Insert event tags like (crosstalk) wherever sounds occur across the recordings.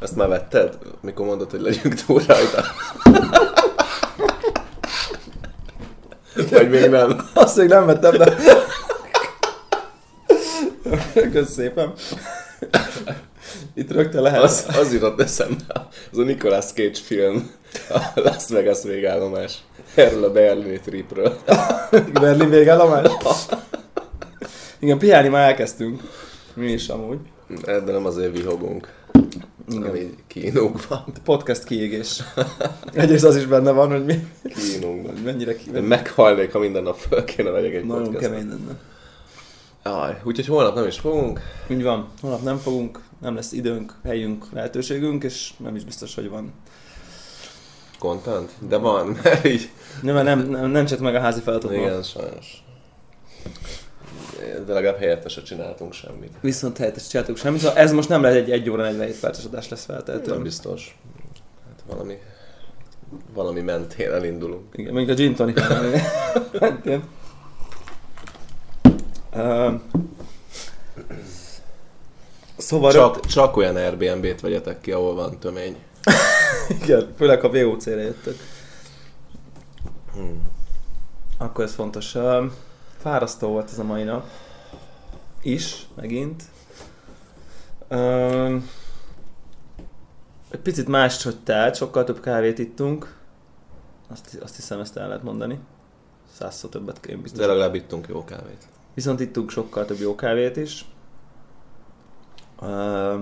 Ezt már vetted? Mikor mondod, hogy legyünk túl rajta? Vagy még nem? Azt még nem vettem, de... Köszönöm szépen. Itt rögtön lehet. Az, az jutott eszembe. Az a Nicolas Cage film. A Las Vegas végállomás. Erről a berlini tripről. Berlin végállomás? Igen, piálni már elkezdtünk. Mi is amúgy. De nem azért vihogunk. Igen. Így kínunk van. Podcast kiégés. Egyrészt az is benne van, hogy mi hogy mennyire. Én meghalnék, ha minden nap föl kéne vegyek egy Nagyon podcastot. kemény lenne. Aj, úgyhogy holnap nem is fogunk. Úgy van, holnap nem fogunk, nem lesz időnk, helyünk, lehetőségünk, és nem is biztos, hogy van. Content? De van, mert így... Nem, nem, nem, nem csak meg a házi feladatot. Igen, sajnos. De legalább helyette se csináltunk semmit. Viszont helyettes csináltuk semmit, szóval ez most nem lehet egy 1 óra 47 perces adás lesz Nem feltehetően. biztos. Hát valami, valami mentén elindulunk. Igen, még a gin tonic. (laughs) Igen. Ö, Szóval Csak, csak olyan Airbnb-t vegyetek ki, ahol van tömény. (laughs) Igen, főleg ha VOC-re jöttök. Hmm. Akkor ez fontos. Ö, Fárasztó volt ez a mai nap. Is, megint. Ö, Egy picit más, hogy telt, sokkal több kávét ittunk. Azt, azt hiszem, ezt el lehet mondani. Százszor többet én biztos. De legalább ittunk jó kávét. Viszont ittunk sokkal több jó kávét is. Ö,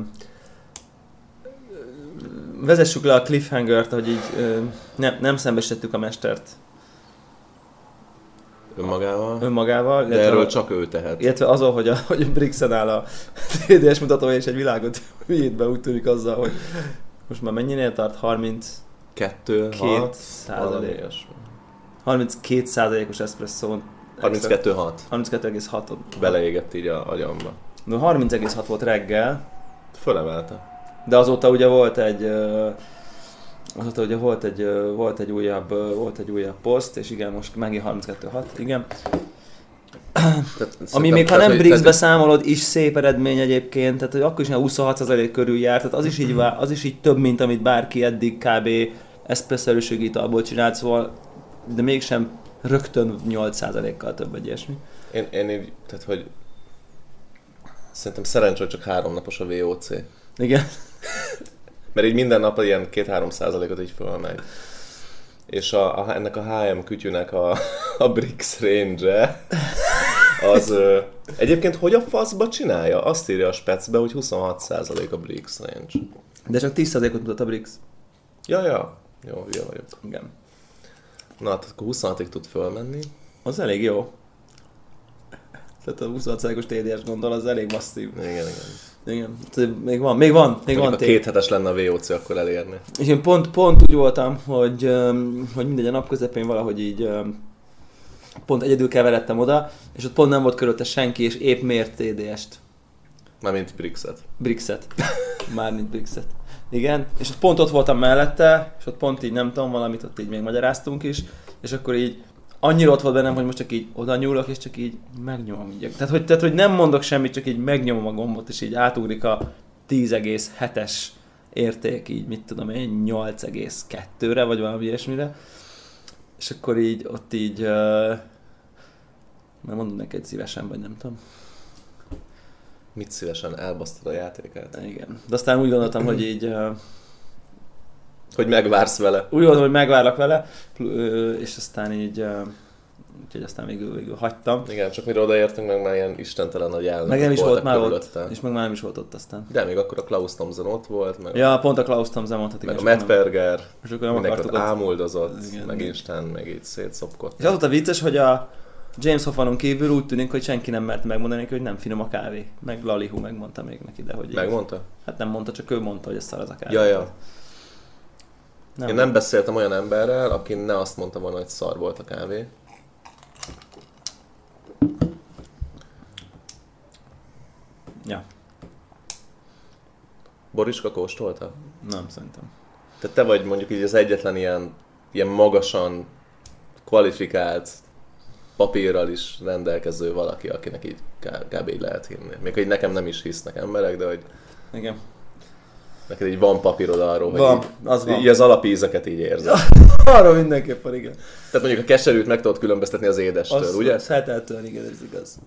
Vezessük le a cliffhanger-t, hogy így ö, nem, nem szembesítettük a mestert Önmagával. önmagával. De erről csak ő tehet. Illetve azon, hogy a, hogy a Brixen áll a TDS mutató és egy világot (laughs) vitt be, úgy tűnik azzal, hogy most már mennyinél tart? 30, Kettő, Két hat, százalék. valami ilyesmi. 32 százalékos espresszón. 32 hat. 32,6-on. Beleégett így a agyamba. No, 30,6 volt reggel, Fölemelte. de azóta ugye volt egy azóta ugye volt egy, volt egy újabb, volt egy újabb poszt, és igen, most megint 32,6, igen. Tehát, Ami még ha nem Brixbe számolod, is szép eredmény egyébként, tehát hogy akkor is ilyen 26% körül járt, tehát az is, így, az is így több, mint amit bárki eddig kb. espresso italból csinált, szóval, de mégsem rögtön 8%-kal több egy ilyesmi. Én, én így, tehát hogy szerintem szerencsé, hogy csak három napos a VOC. Igen. (laughs) Mert így minden nap ilyen 2-3 százalékot így fölmegy. És a, a, ennek a HM kütyűnek a, (laughs) a Brix range az ö, egyébként hogy a faszba csinálja? Azt írja a specbe, hogy 26 százalék a Brix range. De csak 10%-ot mutat a Brix. Ja, ja. Jó, hülye vagyok. Igen. Na, hát akkor 26-ig tud fölmenni. Az elég jó. Tehát a 26%-os TDS gondol, az elég masszív. Igen, igen. Igen. Még van, még van, még Mondjuk van a két hetes lenne a VOC, akkor elérni. És én pont, pont úgy voltam, hogy, hogy mindegy, a nap közepén valahogy így pont egyedül keveredtem oda, és ott pont nem volt körülötte senki, és épp mért TDS-t. Mármint Brixet. Brixet. (laughs) Mármint Brixet. Igen, és ott pont ott voltam mellette, és ott pont így nem tudom, valamit ott így még magyaráztunk is, és akkor így annyira ott volt bennem, hogy most csak így oda nyúlok, és csak így megnyomom így. Tehát hogy, tehát, hogy nem mondok semmit, csak így megnyomom a gombot, és így átugrik a 10,7-es érték, így mit tudom én, 8,2-re, vagy valami ilyesmire. És akkor így ott így, uh, mert mondom neked szívesen, vagy nem tudom. Mit szívesen elbasztod a játékát? Igen. De aztán úgy gondoltam, hogy így uh, Hogy megvársz vele. úgy gondolom, hogy megvárlak vele, és aztán így, úgyhogy aztán végül, végül hagytam. Igen, csak mire odaértünk, meg már ilyen istentelen nagy elnök Meg nem is volt már ott, és meg már nem is volt ott aztán. De még akkor a Klaus Thompson ott volt, meg, Ja, pont a Klaus Thompson mondhat, meg a Matt Berger, És akkor nem ott ott. ámuldozott, Igen. meg Isten, meg így szétszopkott. És az volt a vicces, hogy a James Hoffanon kívül úgy tűnik, hogy senki nem mert megmondani hogy nem finom a kávé. Meg Lalihu megmondta még neki, de hogy... így- Megmondta? Hát nem mondta, csak ő mondta, hogy ez szar az a kávé. Ja, ja. Nem, Én nem beszéltem olyan emberrel, aki ne azt mondta volna, hogy szar volt a kávé. Ja, Boriska kóstolta? nem szerintem. Tehát te vagy mondjuk így az egyetlen ilyen, ilyen magasan kvalifikált papírral is rendelkező valaki, akinek így kb. így lehet hinni. Még hogy nekem nem is hisznek emberek, de hogy Igen. Neked így van papírod arról, hogy Van, így, az van. így az alapízeket így érzed. (laughs) Arra mindenképpen, igen. Tehát mondjuk a keserűt meg tudod különböztetni az édestől, Az, ugye? Az heteltől, igen, ez igaz.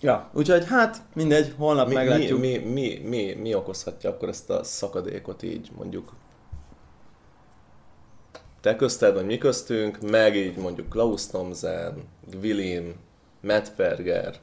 Ja, úgyhogy hát mindegy, holnap Mi, mi, meglátjuk. mi, mi, mi, mi okozhatja akkor ezt a szakadékot így mondjuk te közted, vagy mi köztünk, meg így mondjuk Klaus Thomsen, Willim, Matt Perger,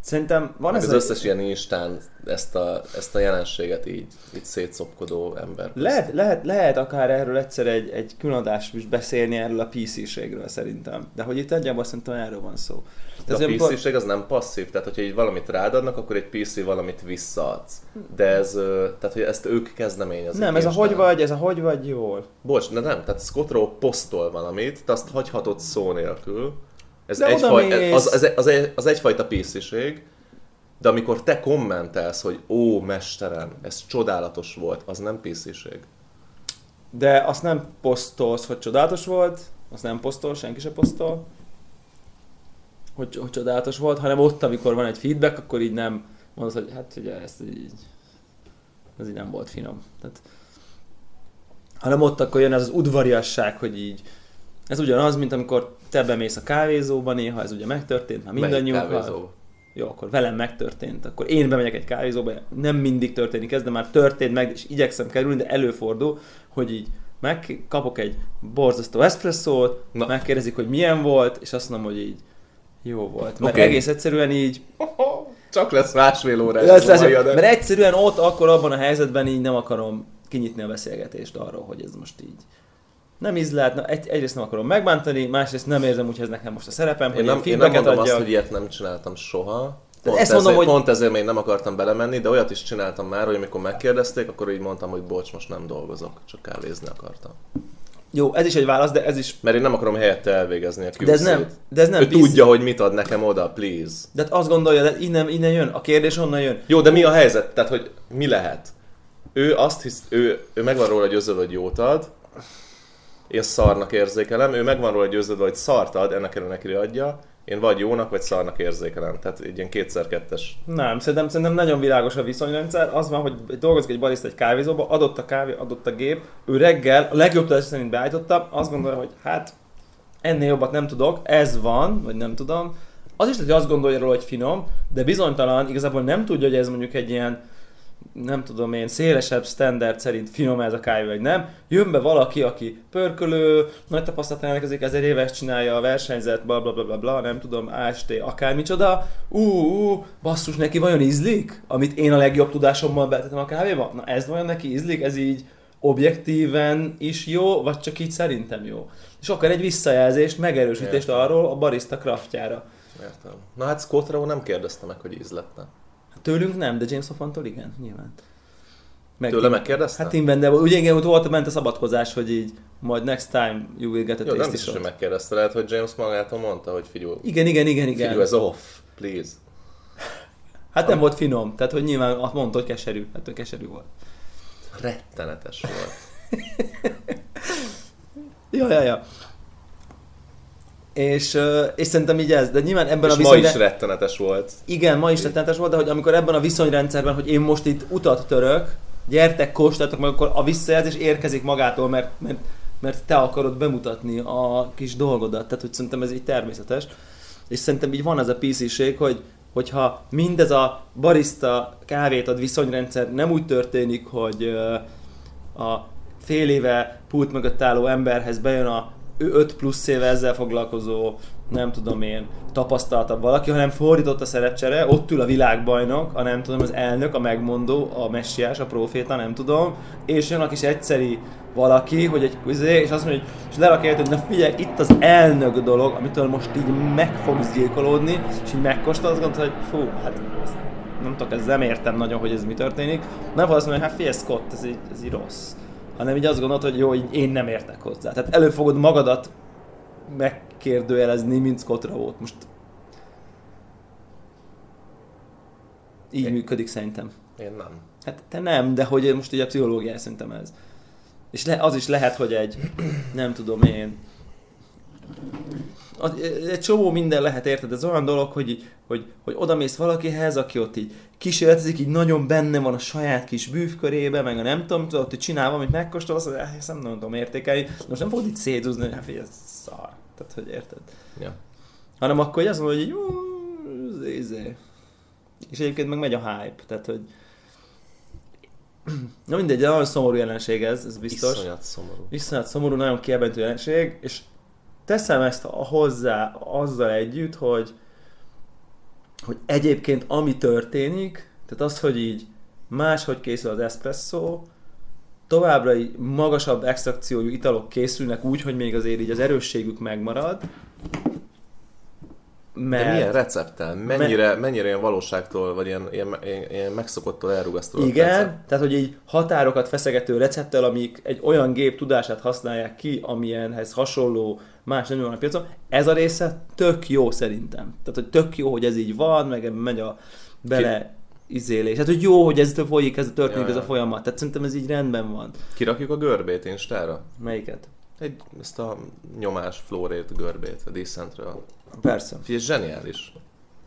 Szerintem van ez az a... összes ilyen instán ezt a, ezt a jelenséget így, így szétszopkodó ember. Lehet, lehet, lehet akár erről egyszer egy, egy külön adást is beszélni erről a PC-ségről szerintem. De hogy itt egyáltalán szerintem erről van szó. De a hogy amikor- PC-ség az nem passzív, tehát hogyha így valamit rádadnak, akkor egy PC valamit visszaadsz. De ez, tehát hogy ezt ők kezdeményezik. Nem, ez a hogy nem. vagy, ez a hogy vagy jól. Bocs, de nem, tehát Scott Rowe posztol valamit, te azt hagyhatod szó nélkül. Ez, egyfaj, odamész. az, az, az, egy- az egyfajta PC-ség, de amikor te kommentelsz, hogy ó, mesterem, ez csodálatos volt, az nem PC-ség. De azt nem posztolsz, hogy csodálatos volt, azt nem posztol, senki se posztol, hogy, hogy csodálatos volt, hanem ott, amikor van egy feedback, akkor így nem mondod, hogy hát ugye ezt így, ez így nem volt finom. Tehát, hanem ott akkor jön ez az udvariasság, hogy így, ez ugyanaz, mint amikor te bemész a kávézóba, néha ez ugye megtörtént, már mindannyiunkkal. kávézó? Jó, akkor velem megtörtént. Akkor én bemegyek egy kávézóba, nem mindig történik ez, de már történt meg, és igyekszem kerülni, de előfordul, hogy így megkapok egy borzasztó eszpresszót, Na. megkérdezik, hogy milyen volt, és azt mondom, hogy így jó volt. Mert Oké. egész egyszerűen így, (laughs) Csak lesz másfél óra. lesz, lesz, mert egyszerűen ott, akkor abban a helyzetben így nem akarom kinyitni a beszélgetést arról, hogy ez most így nem ízlelt, na, egy, egyrészt nem akarom megbántani, másrészt nem érzem úgy, hogy ez nekem most a szerepem, hogy Én nem, én nem mondom azt, adjak. hogy ilyet nem csináltam soha. Pont, ezt ezért, mondom, hogy- pont ezért még nem akartam belemenni, de olyat is csináltam már, hogy amikor megkérdezték, akkor így mondtam, hogy bocs, most nem dolgozok, csak kávézni akartam. Jó, ez is egy válasz, de ez is Mert én nem akarom helyette elvégezni a de ez nem, de ez nem Ő PC. tudja, hogy mit ad nekem oda, please. De hát azt gondolja, de innen, innen jön, a kérdés onnan jön. Jó, de mi a helyzet? Tehát, hogy mi lehet? Ő azt hisz, ő, ő megvan róla győződve, hogy jót ad, én szarnak érzékelem, ő megvan róla győződve, hogy szart ad, ennek ellenére neki adja, én vagy jónak, vagy szarnak érzékelem. Tehát egy ilyen kétszer-kettes. Nem, szerintem, szerintem nagyon világos a viszonyrendszer. Az van, hogy dolgozik egy barista egy kávézóba, adott a kávé, adott a gép, ő reggel a legjobb tudás szerint beállította, azt gondolja, hogy hát ennél jobbat nem tudok, ez van, vagy nem tudom. Az is hogy azt gondolja róla, hogy finom, de bizonytalan, igazából nem tudja, hogy ez mondjuk egy ilyen nem tudom én, szélesebb standard szerint finom ez a kávé, vagy nem. Jön be valaki, aki pörkölő, nagy tapasztalat rendelkezik, ezer éves csinálja a versenyzet, bla bla bla bla, bla nem tudom, AST, akármicsoda. Ú, ú, basszus, neki vajon ízlik? Amit én a legjobb tudásommal betetem a kávéba? Na ez vajon neki ízlik? Ez így objektíven is jó, vagy csak így szerintem jó? És akar egy visszajelzést, megerősítést Értem. arról a barista kraftjára. Értem. Na hát Scott Rowe nem kérdezte meg, hogy ízletne. Tőlünk nem, de James Hoffmantól igen, nyilván. Meg Tőle megkérdezte? Hát Tim de ugye igen, ott volt bent a szabadkozás, hogy így majd next time you will get a Jó, nem biztos, hogy megkérdezte. Lehet, hogy James magától mondta, hogy figyelj, Igen, igen, igen, igen. figyelj, ez off, please. Hát nem volt finom, tehát hogy nyilván azt mondta, hogy keserű, hát ő keserű volt. Rettenetes volt. (laughs) Ja, ja, ja. És, és szerintem így ez, de nyilván ebben És a ma viszonyre... is rettenetes volt. Igen, ma is rettenetes volt, de hogy amikor ebben a viszonyrendszerben, hogy én most itt utat török, gyertek, kóstoljatok meg, akkor a visszajelzés érkezik magától, mert, mert, mert te akarod bemutatni a kis dolgodat. Tehát, hogy szerintem ez így természetes. És szerintem így van ez a PC-ség, hogy hogyha mindez a barista kávét ad viszonyrendszer nem úgy történik, hogy a fél éve pult mögött álló emberhez bejön a 5 plusz éve ezzel foglalkozó, nem tudom én, tapasztaltabb valaki, hanem fordított a szerepcsere, ott ül a világbajnok, a nem tudom, az elnök, a megmondó, a messiás, a proféta, nem tudom, és jön a kis egyszeri valaki, hogy egy kuzé, és azt mondja, hogy és lerakja hogy na figyelj, itt az elnök dolog, amitől most így meg fogsz gyilkolódni, és így megkóstolod, azt gondolod, hogy fú, hát nem tudok, ez nem értem nagyon, hogy ez mi történik. Nem mondani, hogy hát figyelj Scott, ez így, ez így rossz. Hanem így azt gondolod, hogy jó, így én nem értek hozzá. Tehát elő fogod magadat megkérdőjelezni, mint Scott volt. Most így Én- működik szerintem. Én nem. Hát te nem, de hogy most ugye a pszichológia szerintem ez. És le, az is lehet, hogy egy, nem tudom én, egy csomó minden lehet, érted? Ez olyan dolog, hogy, így- hogy, hogy odamész valakihez, aki ott így kísérletezik, így nagyon benne van a saját kis bűvkörébe, meg a nem tudom, tudod, hogy csinál valamit, megkóstolsz, hogy "Eh, ezt nem tudom értékelni. Most nem fogod itt szétúzni, hogy hát ez szar. Tehát, hogy érted? Ja. Hanem akkor hogy azt mondod, hogy így, "Ú, ez izé. És egyébként meg megy a hype, tehát hogy (clears throat) Na mindegy, de nagyon szomorú jelenség ez, ez biztos. Iszonyat szomorú. Viszonyat szomorú, nagyon kiebentő jelenség, és teszem ezt hozzá azzal együtt, hogy, hogy egyébként ami történik, tehát az, hogy így máshogy készül az espresso, továbbra így magasabb extrakciójú italok készülnek úgy, hogy még azért így az erősségük megmarad, mert... De milyen recepttel? Mennyire, mennyire ilyen valóságtól, vagy ilyen, ilyen, ilyen, ilyen megszokottól elrugasztó Igen, recept? tehát hogy így határokat feszegető recepttel, amik egy olyan gép tudását használják ki, amilyenhez hasonló más nem van a piacon, ez a része tök jó szerintem. Tehát, hogy tök jó, hogy ez így van, meg ebben megy a bele izélés. Hát, hogy jó, hogy ez folyik, ez történik, Ja, ez a folyamat. Tehát szerintem ez így rendben van. Kirakjuk a görbét Instára? Melyiket? Egy, ezt a nyomás flórét görbét a Decentről. Persze. Figyelj, zseniális.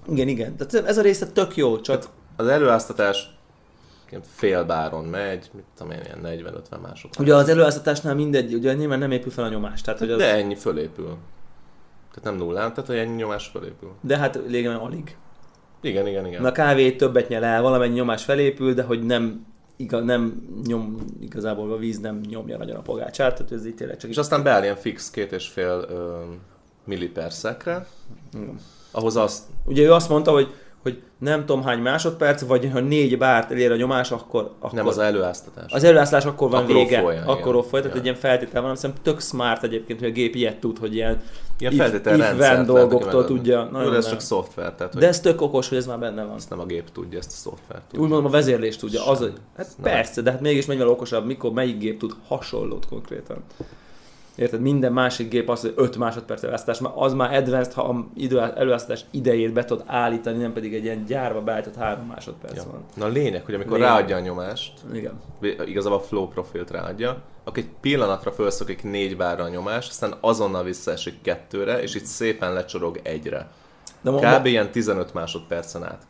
Igen, igen. Tehát ez a része tök jó, csak Tehát az előáztatás ilyen fél báron megy, mit tudom én, ilyen 40-50 másodperc. ugye az előáztatásnál mindegy, ugye nyilván nem épül fel a nyomás. Tehát, hogy az... De ennyi fölépül. Tehát nem nullán, tehát hogy ennyi nyomás fölépül. de hát lényegében alig. Igen, igen, igen. Na a kávé többet nyel el, valamennyi nyomás felépül, de hogy nem, igaz, nem nyom, igazából a víz nem nyomja nagyon a pogácsát, tehát ez így tényleg csak És aztán beáll ilyen fix két és fél ö, milliperszekre, Igen. ahhoz azt, Ugye ő azt mondta, hogy, hogy nem tudom hány másodperc, vagy ha négy bárt elér a nyomás, akkor, akkor nem az előáztatás. az előállás akkor van Akkor vége, folyjon, akkor folyt, tehát Ja. egy ilyen feltétel van, hiszem tök smart egyébként, hogy a gép ilyet tud, hogy ilyen Ilyen lehet dolgoktól tudja. Jó, de ez csak szoftver, tehát De ez tök okos, hogy ez már benne van. ezt nem a gép tudja, ezt a szoftver tudja. Úgy mondom, a vezérlés tudja. Az, hogy- hát persze, de hát mégis mennyivel okosabb, mikor melyik gép tud hasonlót konkrétan. Érted? Minden másik gép az, hogy 5 másodperc előáztatás, mert az már advanced, ha a idő, előáztatás idejét be tudod állítani, nem pedig egy ilyen gyárba beállított 3 másodperc Ja. van. Na a lényeg, hogy amikor Lényeg. ráadja a nyomást, Igen. igazából a flow profilt ráadja, akkor egy pillanatra felszokik négy bárra a nyomás, aztán azonnal visszaesik kettőre, és itt szépen lecsorog egyre. De Kb. ilyen 15 másodpercen át.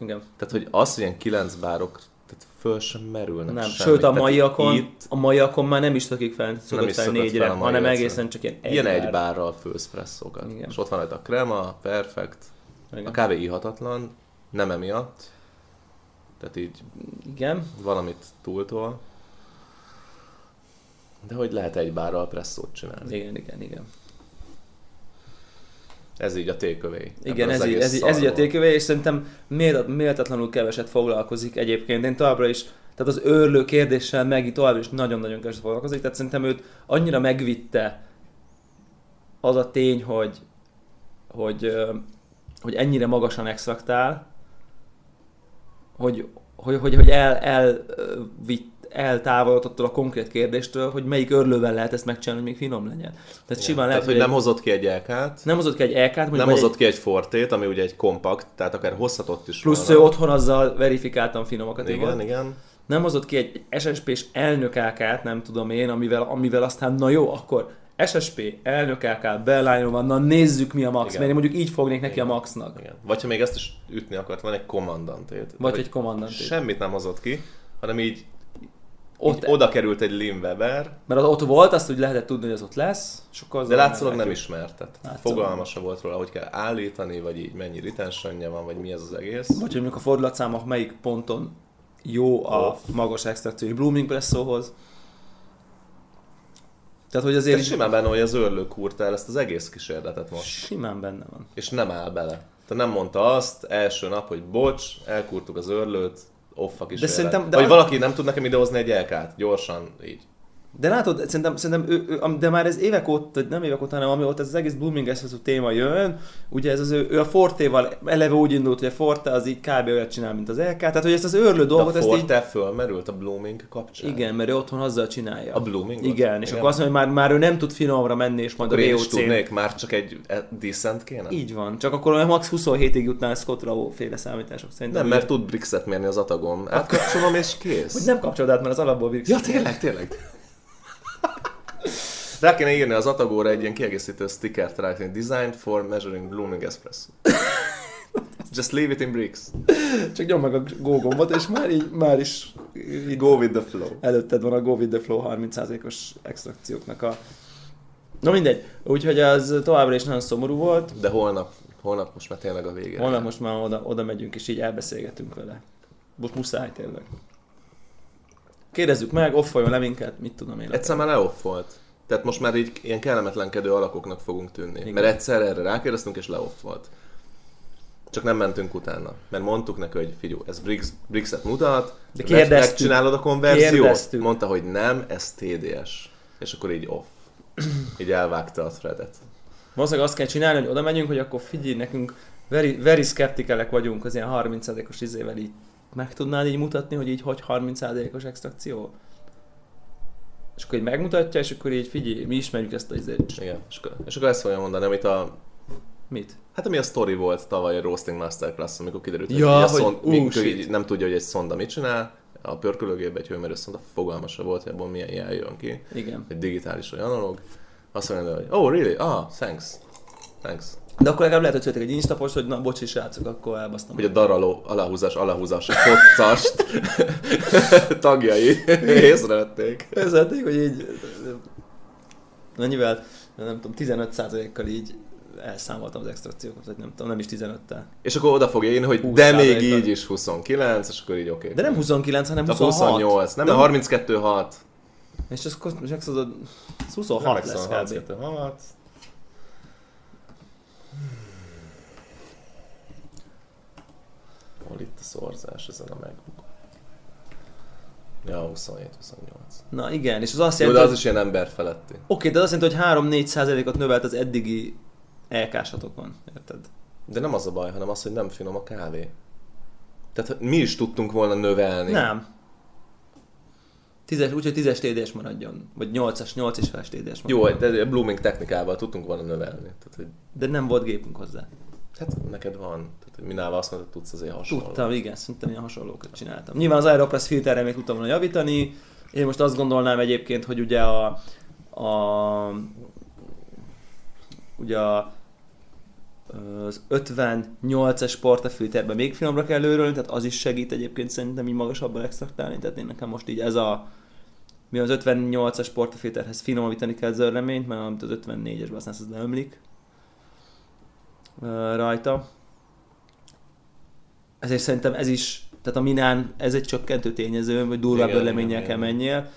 Igen. Tehát, hogy az, hogy ilyen 9 bárok, föl sem merülnek Nem. semmi. Sőt, a maiakon, Itt a maiakon már nem is szokik fel, szokott is fel négyre, fel hanem egészen csak ilyen egy ilyen egy bár. bárral főszpresszókat. Igen. És ott van rajta a krema, perfekt. Igen. A kávé ihatatlan, nem emiatt. Tehát így Igen. valamit túltól. De hogy lehet egy bárral presszót csinálni? Igen, igen, igen. Ez így a tékövé. Igen, ez így, ez, így, ez így a tékövé, és szerintem mélt, méltatlanul keveset foglalkozik egyébként. Én továbbra is, tehát az őrlő kérdéssel meg továbbra is nagyon-nagyon keveset foglalkozik, tehát szerintem őt annyira megvitte az a tény, hogy, hogy, hogy ennyire magasan extraktál, hogy, hogy, hogy, hogy el, el, ö, vitt, eltávolodott a konkrét kérdéstől, hogy melyik örlővel lehet ezt megcsinálni, hogy még finom legyen. Tehát simán lehet, Tehát, hogy egy- nem hozott ki egy elkát, nem hozott ki egy mondjuk nem hozott egy, ki egy fortét, ami ugye egy kompakt, tehát akár hozhatott is plusz ő volna. otthon azzal verifikáltan finomakat Igen, ivott. igen. Nem hozott ki egy SSP-s elnök AK-t, nem tudom én, amivel, amivel aztán, na jó, akkor SSP, elnök AK, Belline van, na nézzük mi a max, Igen. mert én mondjuk így fognék neki a maxnak. igen. Vagy ha még ezt is ütni akart, van egy kommandantét. Vagy egy kommandant. Semmit nem hozott ki, hanem így, Ott, oda került egy Lim Weber, mert az ott volt, azt úgy lehetett tudni, hogy az ott lesz, akkor de látszólag nem ismertet. Fogalma se volt róla, hogy kell állítani, vagy így mennyi retentionje van, vagy mi ez az egész. Vagy hogy mondjuk a fordulatszáma melyik ponton jó a Off. magas extrakciói blooming presszóhoz. Tehát, hogy azért simán benne, hogy az őrlő kurta el ezt az egész kísérletet most. simán benne van. És nem áll bele. Tehát nem mondta azt első nap, hogy bocs, elkurtuk az őrlőt, off a kísérlet. szerintem- de Vagy az- valaki nem tud nekem idehozni egy elkát, gyorsan, így. De látod, szerintem, szerintem ő, ő, de már ez évek óta, nem évek óta, hanem amióta ez az egész Blooming Espresso téma jön, ugye ez az ő, ő a Fortéval eleve úgy indult, hogy a Forte az így kb. olyat csinál, mint az LK, tehát hogy ezt az őrlő De a dolgot, ezt így, Forte fölmerült a Blooming kapcsán. igen, mert ő otthon azzal csinálja. A Bloomingot? Igen, és Igen. akkor azt mondja, hogy már, már ő nem tud finomra menni, és majd Akkor a én is VOC-n. tudnék, már csak egy e, decent kéne? Így van, csak akkor olyan max 27-ig jutnál Scott Rao féle számítások szerint. Nem, mert tud Brixet mérni az atagom. Átkapcsolom és kész. Hogy nem kapcsolod át, mert az alapból Brix. Ja, tényleg, tényleg. Rá kéne írni az Atagóra egy ilyen kiegészítő stickert rá, Designed for measuring blooming espresso. (laughs) Just leave it in bricks. Csak nyom meg a Go gombot, és már, így, már is így Go with the flow. előtted van a Go with the Flow 30%-os extrakcióknak a... Na mindegy, úgyhogy az továbbra is nagyon szomorú volt. De holnap, holnap most már tényleg a vége. Holnap most már oda, oda megyünk, és így elbeszélgetünk vele. Most muszáj tényleg. Kérdezzük meg, offoljon le minket, mit tudom én. Egyszer már leoff volt. Tehát most már így ilyen kellemetlenkedő alakoknak fogunk tűnni. Igen. Mert egyszer erre rákérdeztünk, és leoff volt. Csak nem mentünk utána. Mert mondtuk neki, hogy figyelj, ez Brix, Brixet mutat, De kérdeztük. megcsinálod a konverziót. Kérdeztük. Mondta, hogy nem, ez TDS. És akkor így off. Így elvágta a threadet. Valószínűleg azt kell csinálni, hogy oda megyünk, hogy akkor figyelj nekünk, very, very skeptikelek vagyunk az ilyen 30%-os izével így. Meg tudnád így mutatni, hogy így hogy 30%-os extrakció? És akkor így megmutatja, és akkor így figyelj, mi ismerjük ezt a izét. Igen. És akkor, és akkor ezt fogja mondani, amit a Mit? Hát ami a story volt tavaly a Roasting Masterclass, amikor kiderült, Ja, a hogy- szond, ú, így nem tudja, hogy egy szonda mit csinál, a pörkölőgépbe egy hőmérő szonda fogalma se volt, hogy abból milyen jel jön ki. Igen. Egy digitális vagy analóg. Azt mondja, hogy oh really? Ah, thanks. Thanks. De akkor legalább lehet, hogy születik egy instapost, hogy na bocsi srácok, akkor elbasztam. Hogy a daraló aláhúzás, aláhúzás, a podcast (laughs) tagjai észrevették. Vezették, hogy így mennyivel, nem tudom, 15%-kal így elszámoltam az extrakciókat, vagy nem tudom, nem is 15-tel. És akkor oda fogja írni, hogy 20 de még így is 29, és akkor így oké. De nem 29, hanem A 26. 28, nem, De- a 32 6. És ez akkor csak tudod, ez 26 lesz kb. 32 6. Hol itt a szorzás ezen a MacBook? Ja, 27, 28. Na igen, és az azt Jó, jelenti, de az hogy... is ilyen ember feletti. Oké, de az azt jelenti, hogy 3-4 százalékot növelt az eddigi LK-satokon, érted? De nem az a baj, hanem az, hogy nem finom a kávé. Tehát mi is tudtunk volna növelni. Nem. Tízes, úgyhogy 10-es TDS maradjon. Vagy 8-as, 8 és feles TDS Jó, maradjon. de blooming technikával tudtunk volna növelni. Tehát, hogy, De nem volt gépünk hozzá. hát neked van. Tehát, hogy minálva azt mondod, tudsz azért hasonló. Tudtam, igen, szerintem ilyen hasonlókat csináltam. Nyilván az Aeropress filterre még tudtam volna javítani. Én most azt gondolnám egyébként, hogy ugye a, a ugye a, az 58-es portafilterben még finomra kell őrölni, tehát az is segít egyébként szerintem így magasabban extraktálni, tehát én nekem most így ez a mi az 58-as portafilterhez finomítani kell zörleményt, mert amit az 54-esben aztán az leömlik rajta. Ezért szerintem ez is, tehát a minán ez egy csökkentő tényező, hogy durvább igen, kell menjél.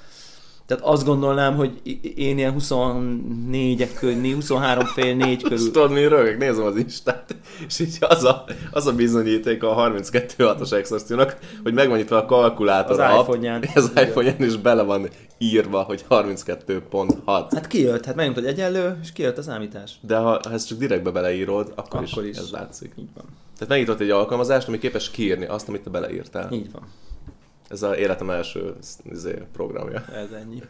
Tehát azt gondolnám, hogy én ilyen 24 körül, 23 fél 4 És körül. tudod, mi rögök, nézem az Instát, és így az a, az a bizonyíték a 32.6-os exorciónak, hogy meg van nyitva a kalkulátor Az iPhone-ján. (laughs) Az iPhone-ján is bele van írva, hogy 32.6. Hát kijött, hát megnyomtad egyenlő, és kijött a számítás. De ha, ha ezt csak direktbe beleírod, akkor, Akkor is, is. ez látszik. Így van. Tehát megnyitott egy alkalmazást, ami képes kiírni azt, amit te beleírtál. Így van. Ez az életem első izé, programja. Ez ennyi.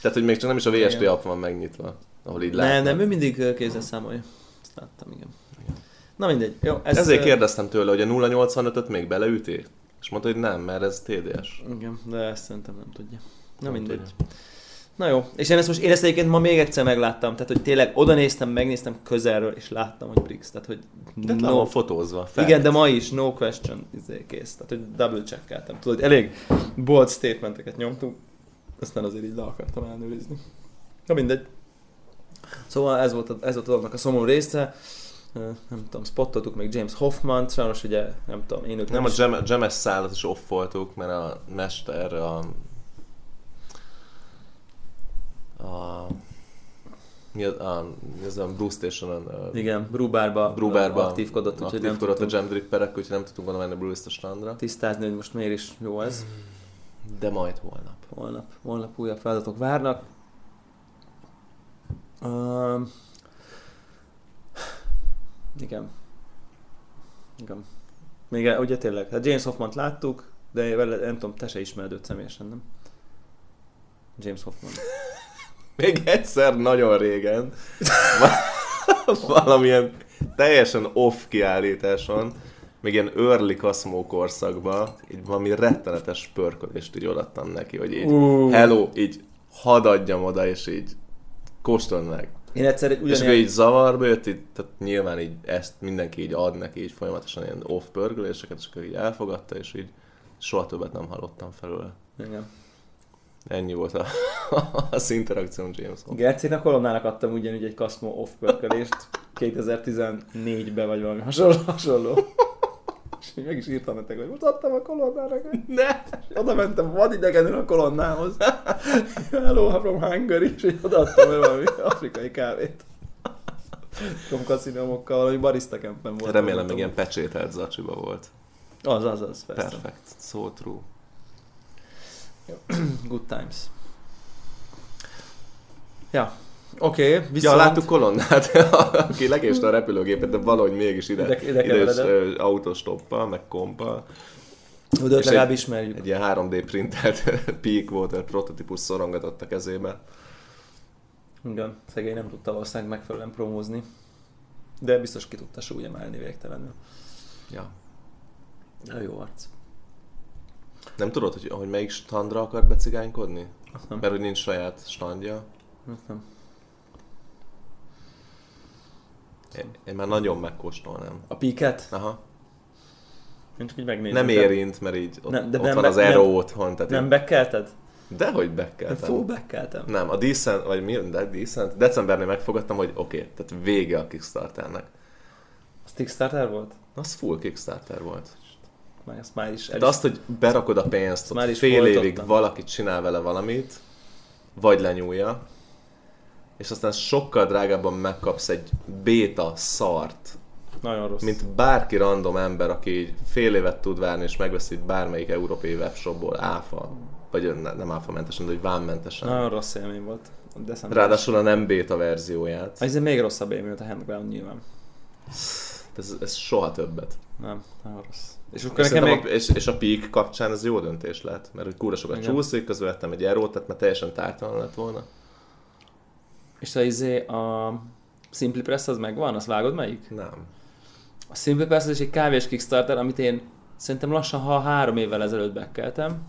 Tehát, hogy még csak nem is a VST Igen. app van megnyitva, ahol így Nem, látod. nem, ő mindig kézzel számolja. Ezt láttam, igen. Na mindegy. Jó, ez, Ezért kérdeztem tőle, hogy a 085-öt még beleüti? És mondta, hogy nem, mert ez TDS. Igen, de ezt szerintem nem tudja. Na Nem mindegy. tudja. Na jó, és én ezt most, én ezt egyébként ma még egyszer megláttam, tehát hogy tényleg oda néztem, megnéztem közelről, és láttam, hogy Brix, tehát hogy De no. van fotózva. Fact. Igen, de ma is, no question, izé, kész. Tehát, hogy double checkeltem. Tudod, elég bold statementeket nyomtunk, aztán azért így le akartam elnőrizni. Na mindegy. Szóval ez volt, a, ez volt a dolognak a szomorú része. Nem tudom, spottoltuk még James Hoffman, sajnos ugye, nem tudom, én őt Nem, a is- jam, james szállat is offoltuk, mert a mester a... a mi az, a, mi az a Blue Station-on a Igen, Brubárba, Brubárba aktívkodott, úgyhogy nem aktívkodott a tudtunk Jam Dripperek, úgyhogy nem tudtunk volna menni Bruce-t a strandra. tisztázni, hogy most miért is jó ez. De majd holnap. Holnap, holnap újabb feladatok várnak. Uh, igen. Igen. Még ugye tényleg, hát James Hoffman-t láttuk, de vele, nem tudom, te se ismered őt személyesen, nem? James Hoffman. Még egyszer nagyon régen va- (laughs) valamilyen teljesen off kiállításon, még ilyen early Cosmo korszakban, így valami rettenetes pörkölést így odaadtam neki, hogy így Uh. hello, így hadd adjam oda, és így Kóstold meg. Én egyszer egy És akkor ugyanilyen... így zavarba jött, így, tehát nyilván így ezt mindenki így ad neki így folyamatosan ilyen off pörgöléseket, és akkor így elfogadta, és így soha többet nem hallottam felőle. Igen. Ennyi volt a, (laughs) az interakcióm James Bond. Gercinek kolonnának adtam ugyanúgy egy Cosmo off pörkölést 2014-ben vagy valami hasonló. hasonló. És meg is írtam nektek, hogy most adtam a kolonnának, Ne! És oda mentem vadidegenül a kolonnához. Hello from Hungary, és odaadtam el valami afrikai kávét. Komkaszinomokkal, valami barista campen volt. Remélem még ilyen pecsételt zacsiba volt. Az, az, az, persze. Perfect. So true. (clears throat) Good times. Ja, oké, okay, Ja, viszont... láttuk kolonnát, (laughs) aki lekéste a repülőgépet, de valahogy mégis ide, Ide- ide ide, is ö, autostoppal, meg kompal. De és legalább egy- ismerjük. Egy ilyen 3D printelt (laughs) Peak Water prototípus szorongatott a kezébe. Igen, szegény nem tudta valószínűleg megfelelően promózni. De biztos ki tudta súlyemelni végtelenül. Ja. Ja, jó arc. Nem tudod, hogy, hogy melyik standra akar becigánykodni? Azt nem. Mert hogy nincs saját standja. Azt nem. Én, én már nagyon megkóstolnám. A píket? Aha. Én csak így megnézem. Nem érint, mert így ott, Nem, de ott nem van be- az nem- Aero otthon. Tehát Nem így- bekkelted? Dehogy Nem bekkeltem. full bekkeltem. Nem, a Decent, vagy mi, de Decent, decembernél megfogadtam, hogy oké, okay, tehát vége a Kickstarternek. Az Kickstarter volt? Az full Kickstarter volt. Már ezt már is el De azt, hogy berakod a pénzt, Már is fél évig folytottam. valaki csinál vele valamit, vagy lenyúlja, és aztán sokkal drágábban megkapsz egy béta szart, Nagyon rossz. mint bárki random ember, aki így fél évet tud várni, és megveszi bármelyik európai webshopból áfa, vagy ne- nem áfa mentesen, de hogy vámmentesen. Nagyon rossz élmény volt. December. Ráadásul a nem béta verzióját. Ez még rosszabb élmény, mint a Handground nyilván. Ez, ez soha többet. Nem, nagyon rossz. És És, akkor nekem még... a, és, és a Peak kapcsán ez jó döntés lett, mert hogy kúra sokat Igen. csúszik, közül vettem egy erót, tehát már teljesen tártalan lett volna. És a, izé, a Simply Press az megvan? Azt vágod melyik? Nem. A Simply Press az is egy kávés Kickstarter, amit én szerintem lassan, ha három évvel ezelőtt bekkeltem.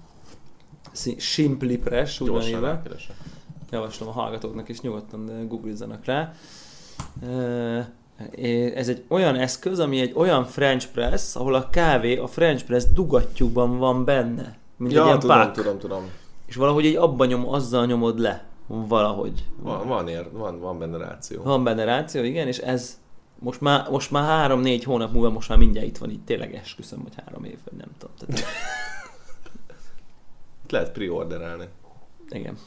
Si- Simply Press, úgy van rákeresek. Javaslom a hallgatóknak is nyugodtan googlizzanak rá. Ez egy olyan eszköz, ami egy olyan French press, ahol a kávé a French press dugattyúban van benne. Mint egy Ja, ilyen tudom, pák. tudom, tudom. És valahogy így abban nyom, azzal nyomod le. Valahogy. Van, van, ér, van, van benne ráció. Van benne ráció, igen, és ez most már, most már három-négy hónap múlva most már mindjárt itt van, így tényleg esküszöm, hogy három év, vagy nem tudom. Tehát, (laughs) Lehet preorderelni. igen.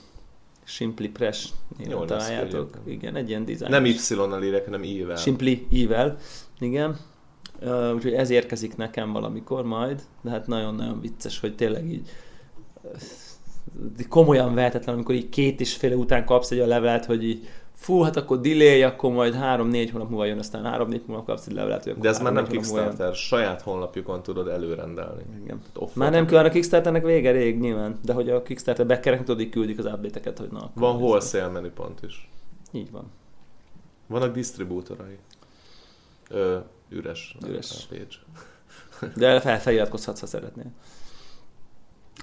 Simply Press néven találjátok. Igen, egy ilyen design. Nem Y-nal írek, hanem I-vel. Simply Evil, igen. Uh, úgyhogy ez érkezik nekem valamikor majd, de hát nagyon-nagyon vicces, hogy tényleg így komolyan vehetetlen, amikor így két és fél után kapsz egy a levelet, hogy így fú, hát akkor delay, akkor majd három-négy hónap múlva jön, aztán három-négy hónap kapsz egy levelet, De ez már nem hónap múlva Kickstarter, saját honlapjukon tudod előrendelni. Igen. Off Már nem kell a Kickstarternek vége rég nyilván, de hogy a Kickstarter beckerek tudod, küldik az update-eket, hogy na. Van wholesale menüpont is. Így van. Vannak disztribútorai. Ö, üres. Üres. Page. (laughs) De fel, feliratkozhatsz, ha szeretnél.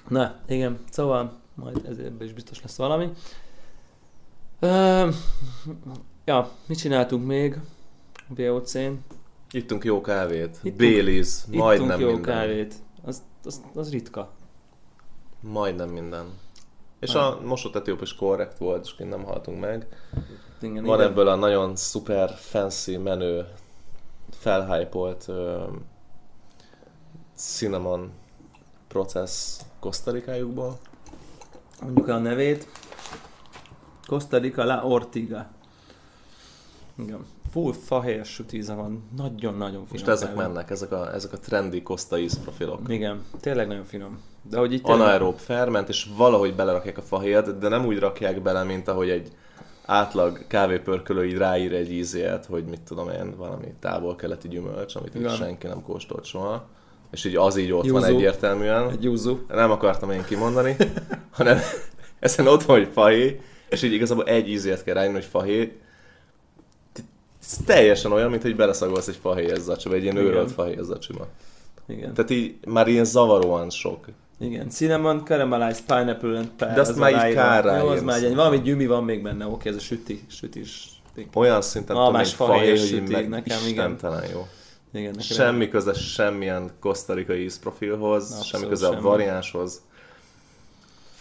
Na, igen, szóval majd ezért is biztos lesz valami. Ö, ja, mit csináltunk még a VOC-n? Ittunk jó kávét. Ittunk- Baileys, majdnem Ittunk jó minden. kávét. Az, az, az ritka. Majdnem minden. És Nem. a mosott etióp is korrekt volt, és nem haltunk meg. Igen, Van igen. ebből a nagyon szuper fancy menő felhypolt uh, cinnamon process kosztarikájukból. Mondjuk el a nevét. Costa Rica La Ortiga. Igen. Full fahér süt íze van. Nagyon-nagyon finom. Most ezek kávé. mennek, ezek a, ezek a trendy Costa íz profilok. Igen, tényleg nagyon finom. De hogy itt Anaerób ferment, és valahogy belerakják a fahéjat, de nem úgy rakják bele, mint ahogy egy átlag kávépörkölő így ráír egy ízért, hogy mit tudom én, valami távol-keleti gyümölcs, amit Igen. senki nem kóstolt soha. És így az így ott van Yuzu. egyértelműen. Egy. Nem akartam én kimondani, (laughs) hanem ezen ott van, hogy fahé, és így igazából egy ízért kell rájönni, hogy fahé. Ez teljesen olyan, mint hogy beleszagolsz egy fahéjas zacsiba, egy ilyen őrölt fahéjas zacsiba. Igen. Tehát így már ilyen zavaróan sok. Igen, cinnamon, caramelized pineapple and pear. De azt ez már így kár Jó, az már egy, valami gyümi van még benne, oké, ez a süti, sütis. Olyan szinten tudom, hogy fahéj, süti, meg nekem igen. jó. Igen, Semmi köze semmilyen kosztarikai ízprofilhoz, Abszolút semmi köze a variánshoz.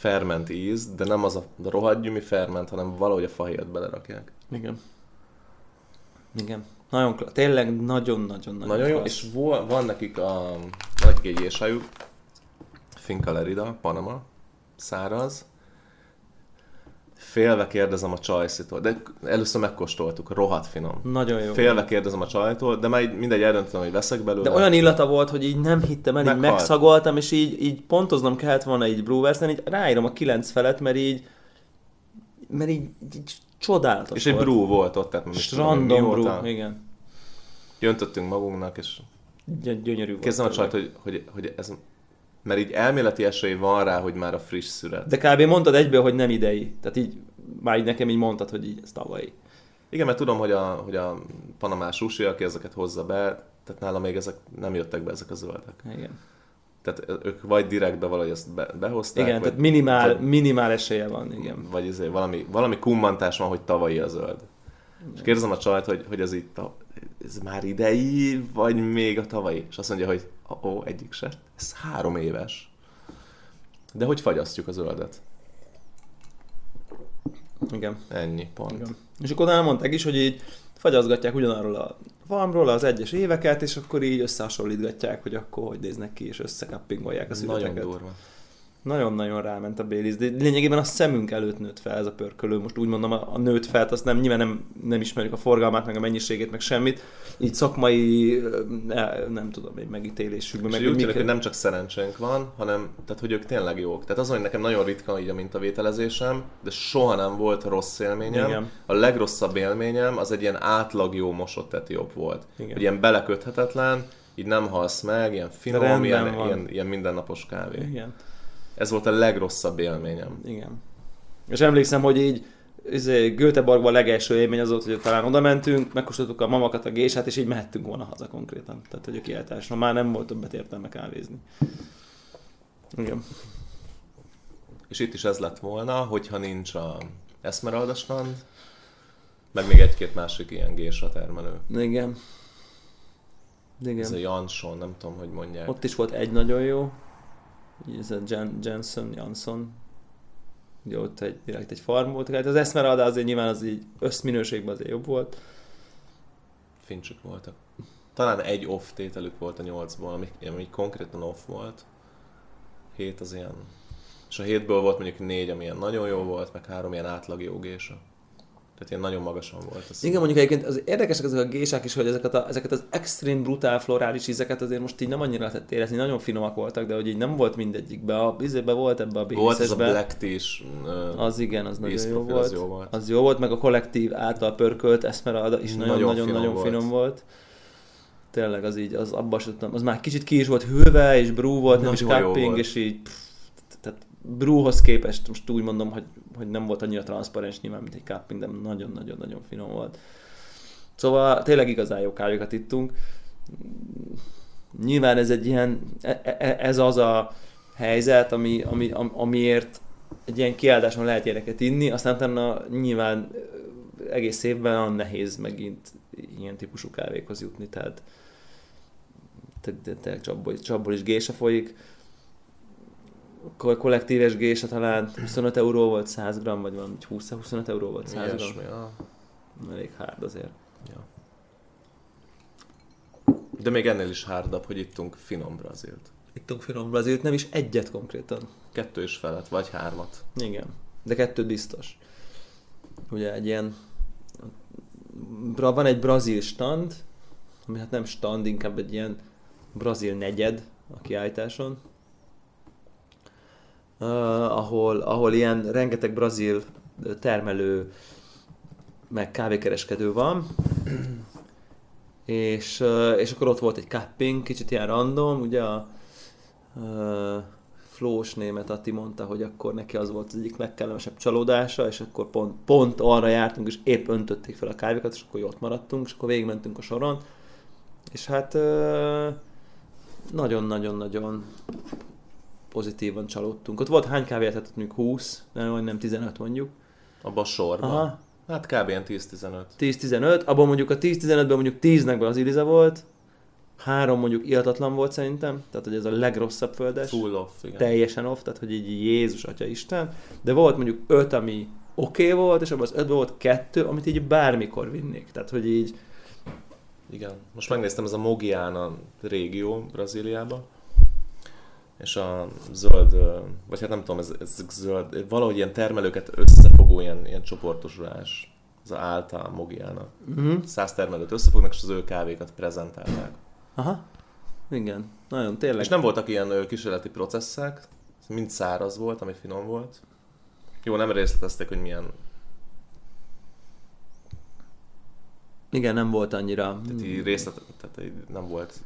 Ferment íz, de nem az a rohadt gyümi ferment, hanem valahogy a fahéjat belerakják. Igen. Igen. Nagyon klassz. Tényleg nagyon-nagyon-nagyon Nagyon jó, klassz. és vo- van nekik, a, van nekik egy Finca Lerida, Panama, száraz. Félve kérdezem a csajszitól, de először megkóstoltuk, rohadt finom. Nagyon jó. Félve kérdezem a csajtól, de már így mindegy eldöntöttem, hogy veszek belőle. De olyan illata volt, hogy így nem hittem el, így Meghalt. megszagoltam, és így, így pontoznom kellett volna így Brewers-en, így ráírom a 9 felett, mert így, mert így, így csodálatos És egy volt. brew volt ott, tehát Random mióta. brew, igen. Jöntöttünk magunknak, és Gy- gyönyörű volt. kezdem a csajt, hogy, hogy, hogy ez... Mert így elméleti esély van rá, hogy már a friss szüret. De kb. mondtad egyből, hogy nem idei. Tehát így, már így nekem így mondtad, hogy így ez tavalyi. Igen, mert tudom, hogy a, hogy a panamás sushi, aki ezeket hozza be, tehát nála még ezek nem jöttek be ezek a zöldek. Igen. Tehát ők vagy direktbe valahogy ezt be, behozták, Igen, vagy, tehát minimál, vagy- minimál esélye van, igen. vagy izé, valami, valami kummantás van, hogy tavalyi a zöld. És kérdezem a csajt, hogy, hogy ez itt a, ez már idei, vagy még a tavalyi? És azt mondja, hogy ó, egyik se. Ez három éves. De hogy fagyasztjuk a zöldet? Igen. Ennyi, pont. igen. És akkor utána mondták is, hogy így fagyazgatják ugyanarról a farmról az egyes éveket, és akkor így összehasonlítgatják, hogy akkor hogy néznek ki, és összekappingolják a Nagyon születeket. durva. Nagyon-nagyon ráment a Baileys, de lényegében a szemünk előtt nőtt fel ez a pörkölő. Most úgy mondom, a, a nőtt felt, azt nem, nyilván nem, nem ismerjük a forgalmát, meg a mennyiségét, meg semmit. Így szakmai, ne- nem tudom, egy megítélésükben. És Meg úgy tűnik, hogy nem csak szerencsénk van, hanem tehát, hogy ők tényleg jók. Tehát az, hogy nekem nagyon ritka így a mintavételezésem, de soha nem volt rossz élményem. Igen. A legrosszabb élményem az egy ilyen átlag jó mosott etióp volt. Igen. Hogy ilyen beleköthetetlen, így nem halsz meg, ilyen finom, ilyen, ilyen, ilyen mindennapos kávé. Igen. Ez volt a legrosszabb élményem. Igen. És emlékszem, hogy így izé, Göteborgban a legelső élmény az volt, hogy talán oda mentünk, megkóstoltuk a mamakat, a gésát, és így mehettünk volna haza konkrétan. Tehát, hogy a kiáltásra már nem volt többet értelme kávézni. Igen. És itt is ez lett volna, hogyha nincs a Esmeralda stand, meg még egy-két másik ilyen gésa termelő. Igen. Igen. Ez a Jansson, nem tudom, hogy mondják. Ott is volt egy nagyon jó, ez a Jen, Jensen, Jansson, ugye ott egy, direkt egy farm volt, hát az Esmeralda azért nyilván az így összminőségben azért jobb volt. Fincsük voltak. Talán egy off tételük volt a nyolcból, ami, ami konkrétan off volt. Hét az ilyen... És a hétből volt mondjuk négy, ami ilyen nagyon jó volt, meg három ilyen átlag jó gésa. Tehát ilyen nagyon magasan volt. Az Igen, mondjuk egyébként az érdekesek ezek a gésák is, hogy ezeket, a, ezeket az extrém brutál florális ízeket azért most így nem annyira lehetett érezni, nagyon finomak voltak, de hogy így nem volt mindegyikbe, a ízébe volt ebbe a Volt ez a. Black is. Az igen, az nagyon jó volt. az jó volt. Az jó volt, meg a kollektív által pörkölt Esmeralda is Nagyon nagyon-nagyon-nagyon finom finom, volt. Tényleg az így, az abban sem tudtam, az már kicsit ki is volt hűlve, és brew volt, nem is Nagyon cupping, és így, pff, tehát brewhoz képest most úgy mondom, hogy, hogy nem volt annyira transzparens nyilván, mint egy cupping, de nagyon-nagyon-nagyon finom volt. Szóval tényleg igazán jó kávékat ittunk. Nyilván ez egy ilyen, e- e- ez az a helyzet, ami, ami, am- amiért egy ilyen kiáldáson lehet ilyeneket inni, aztán utána nyilván egész évben olyan nehéz megint ilyen típusú kávékhoz jutni, tehát te- te- tényleg csapból, csapból is gése folyik. Akkor kollektíves gése talán 25 euró volt 100 gram, vagy van 20-25 euró volt 100 gram. Ilyesmi, ja. Elég hárd azért. Ja. De még ennél is hárdabb, hogy ittunk finom brazilt. Ittunk finom brazilt, nem is egyet konkrétan. Kettő is felett, vagy hármat. Igen, de kettő biztos. Ugye egy ilyen... Van egy brazil stand, ami hát nem stand, inkább egy ilyen brazil negyed a kiállításon, ahol, ahol ilyen rengeteg brazil termelő meg kávékereskedő van, és, és akkor ott volt egy cupping, kicsit ilyen random, ugye a uh, Flós német Atti mondta, hogy akkor neki az volt az egyik legkellemesebb csalódása, és akkor pont, pont arra jártunk, és épp öntötték fel a kávékat, és akkor ott maradtunk, és akkor végigmentünk a soron. És hát nagyon-nagyon-nagyon pozitívan csalódtunk. Ott volt hány kávé lehetett, mondjuk 20, de nem 15 mondjuk. Abba a sorban. Aha, Hát kb. ilyen 10-15. 10-15, abban mondjuk a 10-15-ben mondjuk 10-nek az Iliza volt, három mondjuk ilhatatlan volt szerintem, tehát hogy ez a legrosszabb földes, Full off, igen. teljesen off, tehát hogy így Jézus Atya Isten, de volt mondjuk öt, ami oké okay volt, és abban az ötben volt kettő, amit így bármikor vinnék, tehát hogy így, Igen. Most megnéztem, ez a Mogiana régió Brazíliában. És a zöld, vagy hát nem tudom, ez, ez zöld, valahogy ilyen termelőket összefogó ilyen, ilyen csoportosulás. Ez a Alta Mogiana. uh-huh. Száz termelőt összefognak, és az ő kávékat prezentálták. aha, igen, nagyon tényleg. És nem voltak ilyen kísérleti processzek, mind száraz volt, ami finom volt. Jó, nem részletezték, hogy milyen, Igen, nem volt annyira. tehát így részlet, tehát így nem volt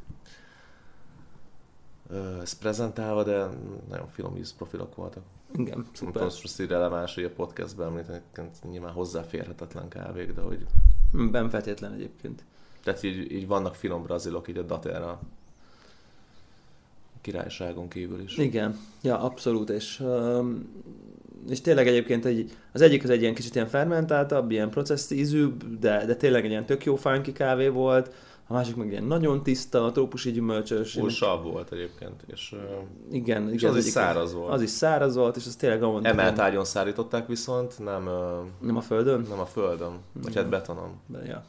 ez prezentálva, de nagyon finom ízprofilok voltak. Igen, Nem szuper. most így releváns, hogy a podcastben említeni, nyilván hozzáférhetetlen kávék, de hogy Ben feltétlen egyébként. tehát így, így vannak finom brazilok így a Datera királyságon kívül is. Igen, ja, abszolút, és, és tényleg egyébként egy, az egyik az egy ilyen kicsit ilyen fermentáltabb, ilyen processz ízűbb, de, de tényleg egy ilyen tök jó funky kávé volt, a másik meg ilyen nagyon tiszta, trópusi gyümölcsös. Full sav volt egyébként, és, Igen, és igen, az is egyik- száraz volt. Az is száraz volt, és az tényleg amond, Emelt ágyon szárították viszont, nem, Nem a földön? nem a földön, vagy hát betonon. De, ja.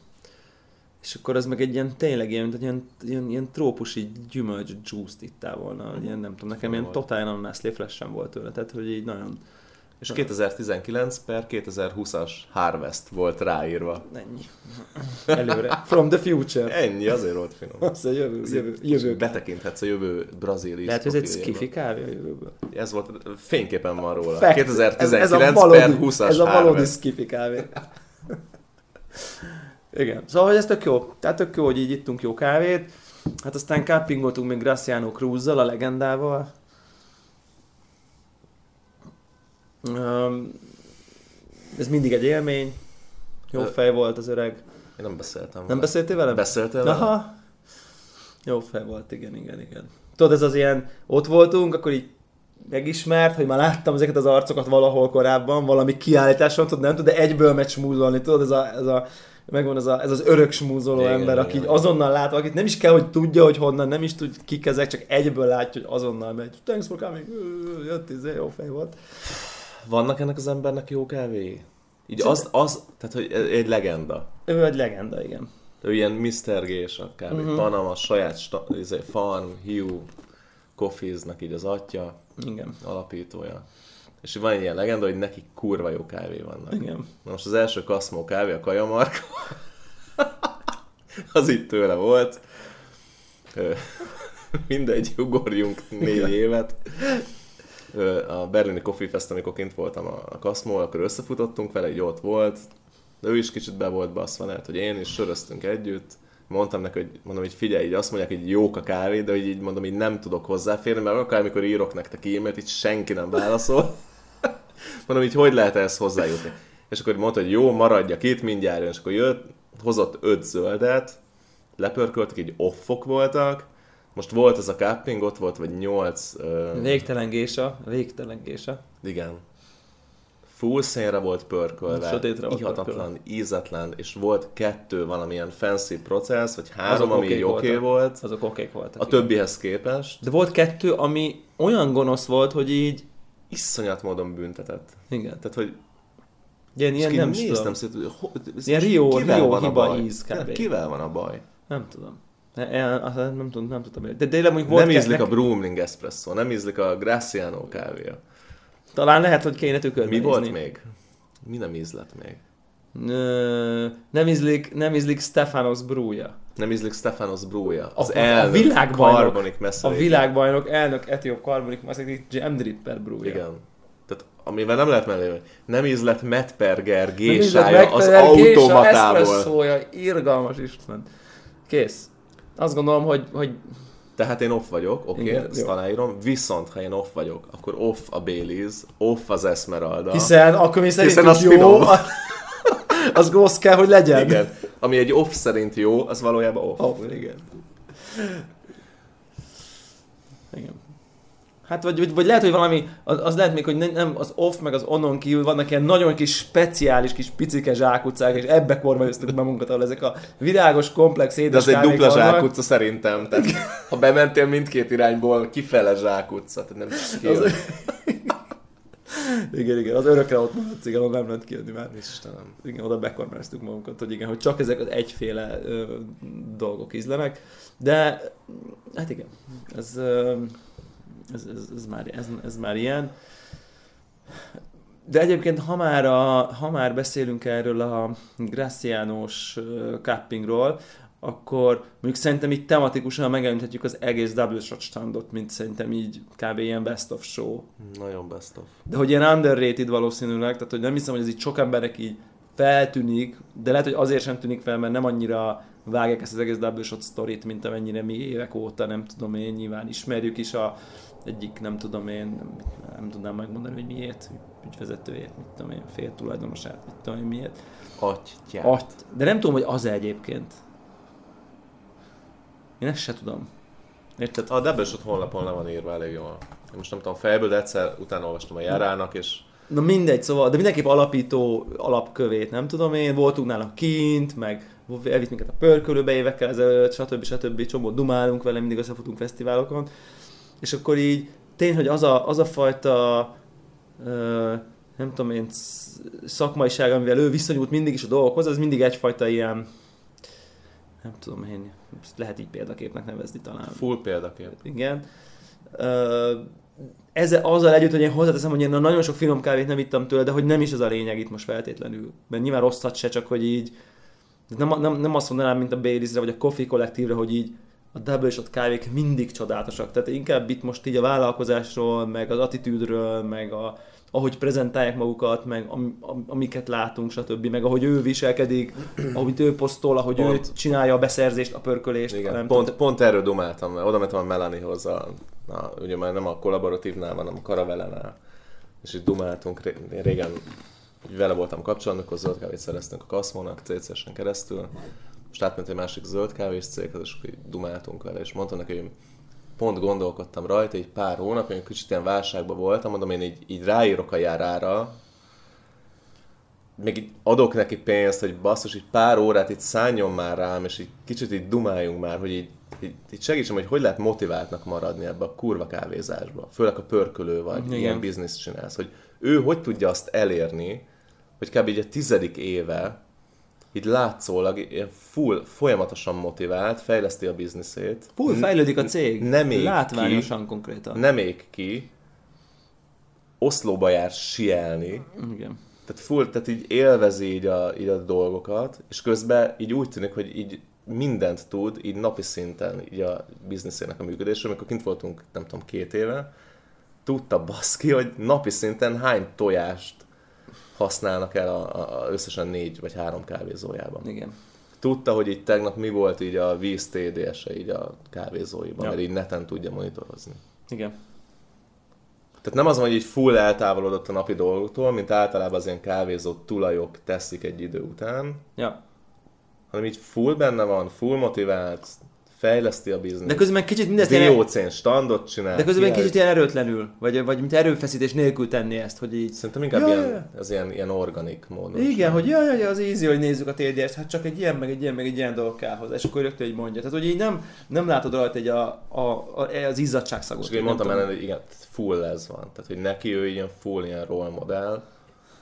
És akkor ez meg egy ilyen tényleg ilyen, mint egy ilyen, ilyen, ilyen trópusi gyümölcs juice-t ittál volna. Ilyen, nem tudom, nekem ilyen Volt. totál ananász flash sem volt tőle, tehát hogy így nagyon És 2019 per 2020-as Harvest volt ráírva. ennyi. Előre. From the future. Ennyi, azért volt finom. Az a jövő, jövő, jövő. Betekinthetsz a jövő brazil Lehet, hogy ez egy skifi kávé a jövőből. Ez volt, fényképen van róla. Fact. 2019 ez, ez a per valódi, 20-as Ez a valódi skifi kávé. Igen. Szóval, hogy ez tök jó. Tehát tök jó, hogy így ittunk jó kávét. Hát aztán cappingoltunk még Graciano Cruz-zal, a legendával. Um, ez mindig egy élmény. Jó fej volt az öreg. Én nem beszéltem. Nem vele. beszéltél velem? Beszéltél vele? Aha. Jó fej volt, igen, igen, igen. Tudod, ez az ilyen, ott voltunk, akkor így megismert, hogy már láttam ezeket az arcokat valahol korábban, valami kiállításon, tudod, nem tud, de egyből megy smúzolni, tudod, ez, a, ez, a, megvan ez, a, ez az örök smúzoló Igen, ember, aki igen. azonnal lát valakit, nem is kell, hogy tudja, hogy honnan, nem is tud kik ezek, csak egyből látja, hogy azonnal megy. Thanks for coming, jött, izé, jó fej volt. Vannak ennek az embernek jó kávéi? Így az, az, tehát hogy egy legenda. Ő egy legenda, igen. Ő ilyen Mr. G-s a kávé. Mhm. Uh-huh. Panama, saját izé, Farm, Hugh, Coffeesnak így az atya, Igen. alapítója. És van egy ilyen legenda, hogy neki kurva jó kávé vannak. Igen. Na most az első kaszmó kávé, a kajamarka, (laughs) az itt tőle volt. (laughs) Mindegy, ugorjunk négy évet. A berlini Coffee Fest, amikor kint voltam a a Kaszmó, akkor összefutottunk vele, így ott volt. De ő is kicsit be volt baszva, lehet, hogy én is söröztünk együtt. Mondtam neki, hogy mondom, hogy figyelj, így azt mondják, hogy jók a kávé, de hogy így mondom, így nem tudok hozzáférni, mert akármikor írok nektek e-mailt, így senki nem válaszol. (laughs) Mondom, így hogy lehet ehhez hozzájutni? És akkor mondta, hogy jó, maradjak itt, mindjárt jön. És akkor jött, hozott öt zöldet, lepörköltek, így offok voltak. Most volt ez a cupping, ott volt, vagy nyolc, uh, Végtelen gésa, végtelen gésa. igen. Full szénre volt pörkölve, Sötétre volt ihatatlan, ízetlen, és volt kettő valamilyen fancy processz, vagy három, Azok ami oké voltak. volt, Azok okék voltak. a igen. többihez képest. De volt kettő, ami olyan gonosz volt, hogy így... Iszonyat módon büntetett. Igen. Tehát, hogy Ilyen, és ilyen nem néztem szét, hogy ho, Ilyen Rio- Rio hiba baj? íz kb. Kivel van a baj? Nem tudom. Ne- azt Nem, tudom, nem tudtam. De tényleg mondjuk Volt volt nem ízlik a Brumling Espresso, nem ízlik a Graciano kávéja. Talán lehet, hogy kéne tükörbe Mi volt nézni. még? Mi nem ízlett még? Ö, nem ízlik, nem ízlik Stefanos brúja. Nem ízlik Stefanos Brúja. Az A- a elnök, világbajnok. Carbonic A világbajnok elnök etióp karbonik maszik Jam Dripper brúja. Igen. Tehát amivel nem lehet mellé Nem ízlett Metperger Nem gésája az megfelelő gésa, automatából. eszpresszója, irgalmas Isten. Kész. Azt gondolom, hogy, hogy Tehát én off vagyok, oké, Igen, okay, ezt jó. aláírom, viszont ha én off vagyok, akkor off a Baileys, off az Esmeralda. hiszen akkor mi szerintünk az jó, finom. az gosz kell, hogy legyen. Igen. Ami egy off szerint jó, az valójában off. Oh, igen. Igen. Hát vagy, vagy, vagy lehet, hogy valami, az, az lehet még, hogy nem, az off meg az onon kívül vannak ilyen nagyon kis speciális kis picike zsákutcák, és ebbe kormányoztuk be munkat, ahol ezek a virágos, komplex De édes az egy kávék dupla vannak. zsákutca szerintem. Tehát, ha bementél mindkét irányból, kifele zsákutca. Tehát nem. Az- (laughs) Igen, igen, az örökre ott maradsz, igen, nem lehet kijönni már. Istenem. Igen, oda bekormányoztuk magunkat, hogy igen, hogy csak ezek az egyféle ö, dolgok ízlenek. De hát igen, ez, ö, ez, ez, ez, már, ez, ez már ilyen. De egyébként, ha már, a, ha már beszélünk erről a Gracianos ö, cuppingról, akkor mondjuk szerintem így tematikusan megemlíthetjük az egész double shot standot, mint szerintem így kb. ilyen best of show Nagyon best of. de hogy ilyen underrated valószínűleg, tehát hogy nem hiszem, hogy ez így sok emberek így feltűnik, de lehet, hogy azért sem tűnik fel, mert nem annyira vágják ezt az egész double shot sztorit, mint amennyire mi évek óta, nem tudom én, nyilván ismerjük is a egyik, nem tudom én, nem, nem tudnám megmondani, hogy miért, ügyvezetőjét, mit tudom én, fél tulajdonosát, mit tudom én, miért. Atyát. At, de nem tudom, hogy az egyébként. Én ezt se tudom. Érted? A Double Shot honlapon le van írva elég jól. Én most nem tudom fejből, de egyszer utána olvastam a járának, és Na mindegy, szóval, de mindenképp alapító alapkövét, nem tudom én, voltunk nála kint, meg elvitt minket a pörkölőbe évekkel ezelőtt, stb. stb. csomó dumálunk vele, mindig összefutunk fesztiválokon, és akkor így tény, hogy az a, az a fajta ö, nem tudom én, sz- szakmaiság, amivel ő viszonyult mindig is a dolgokhoz, az mindig egyfajta ilyen nem tudom én, lehet így példaképnek nevezni talán. full példakép. Igen. Ö, ezzel, azzal együtt, hogy én hozzáteszem, hogy én nagyon sok finom kávét nem ittam tőle, de hogy nem is ez a lényeg itt most feltétlenül. Mert nyilván rosszat se, csak hogy így nem, nem, nem azt mondanám, mint a Baileysre vagy a Coffee Collective-re, hogy így a double shot kávék mindig csodálatosak. Tehát inkább itt most így a vállalkozásról, meg az attitűdről, meg a, ahogy prezentálják magukat, meg am, am, amiket látunk, stb. Meg ahogy ő viselkedik, ahogy ő posztol, ahogy Pont. ő csinálja a beszerzést, a pörkölést. Igen, nem pont, tudom. pont erről dumáltam, mert oda mentem a Melanihoz, a, na, ugye már nem a kollaboratívnál, hanem a Karavelánál, és itt dumáltunk, ré- régen vele voltam kapcsolatban, amikor zöld kávét szereztünk a Kaszmónak CC-sen keresztül, most átment egy másik zöld kávés céghez, és akkor így dumáltunk vele, és mondtam neki, hogy pont gondolkodtam rajta, egy pár hónap, én kicsit ilyen válságban voltam, mondom, én így, így ráírok a járára, még így adok neki pénzt, hogy basszus, így pár órát itt szálljon már rám, és így kicsit így dumáljunk már, hogy így, így, így segítsem, hogy hogy lehet motiváltnak maradni ebbe a kurva kávézásba. Főleg a pörkölő vagy, Igen. ilyen bizniszt csinálsz, hogy ő hogy tudja azt elérni, hogy kb. így a tizedik éve így látszólag ilyen full, folyamatosan motivált, fejleszti a bizniszét. Full fejlődik a cég. nem ég Látványosan konkrétan. Nem ég ki, Oszlóba jár sielni, Igen. tehát full, tehát így élvezi így a, így a dolgokat, és közben így úgy tűnik, hogy így mindent tud, így napi szinten, így a bizniszének a működésről, amikor kint voltunk, nem tudom, két éve, tudta baszki, hogy napi szinten hány tojást használnak el a, a, összesen négy vagy három kávézójában. Igen. Tudta, hogy így tegnap mi volt így a víz TDS-e így a kávézóiban, Ja. mert így neten tudja monitorozni. Igen. Tehát nem az hogy így full eltávolodott a napi dolgoktól, mint általában az ilyen kávézó tulajok teszik egy idő után, Ja. hanem így full benne van, full motivált, fejleszti a bizniszt. De közben kicsit mindezt ilyen, standot csinál. de közben kicsit ilyen erőtlenül, vagy, vagy mint erőfeszítés nélkül tenni ezt, hogy így... Szerintem inkább Ja, ilyen, ja, az ilyen, ilyen organik módon. Igen, csinál. hogy jaj, jaj, az easy, hogy nézzük a TDS-t, hát csak egy ilyen, meg egy ilyen, meg egy ilyen dolog kell hozzá, és akkor rögtön így mondja. Tehát, hogy így nem, nem látod rajta egy a, a, a, az izzadságszagot. És én mondtam ellen, hogy igen, full ez van. Tehát, hogy neki ő ilyen full ilyen role model,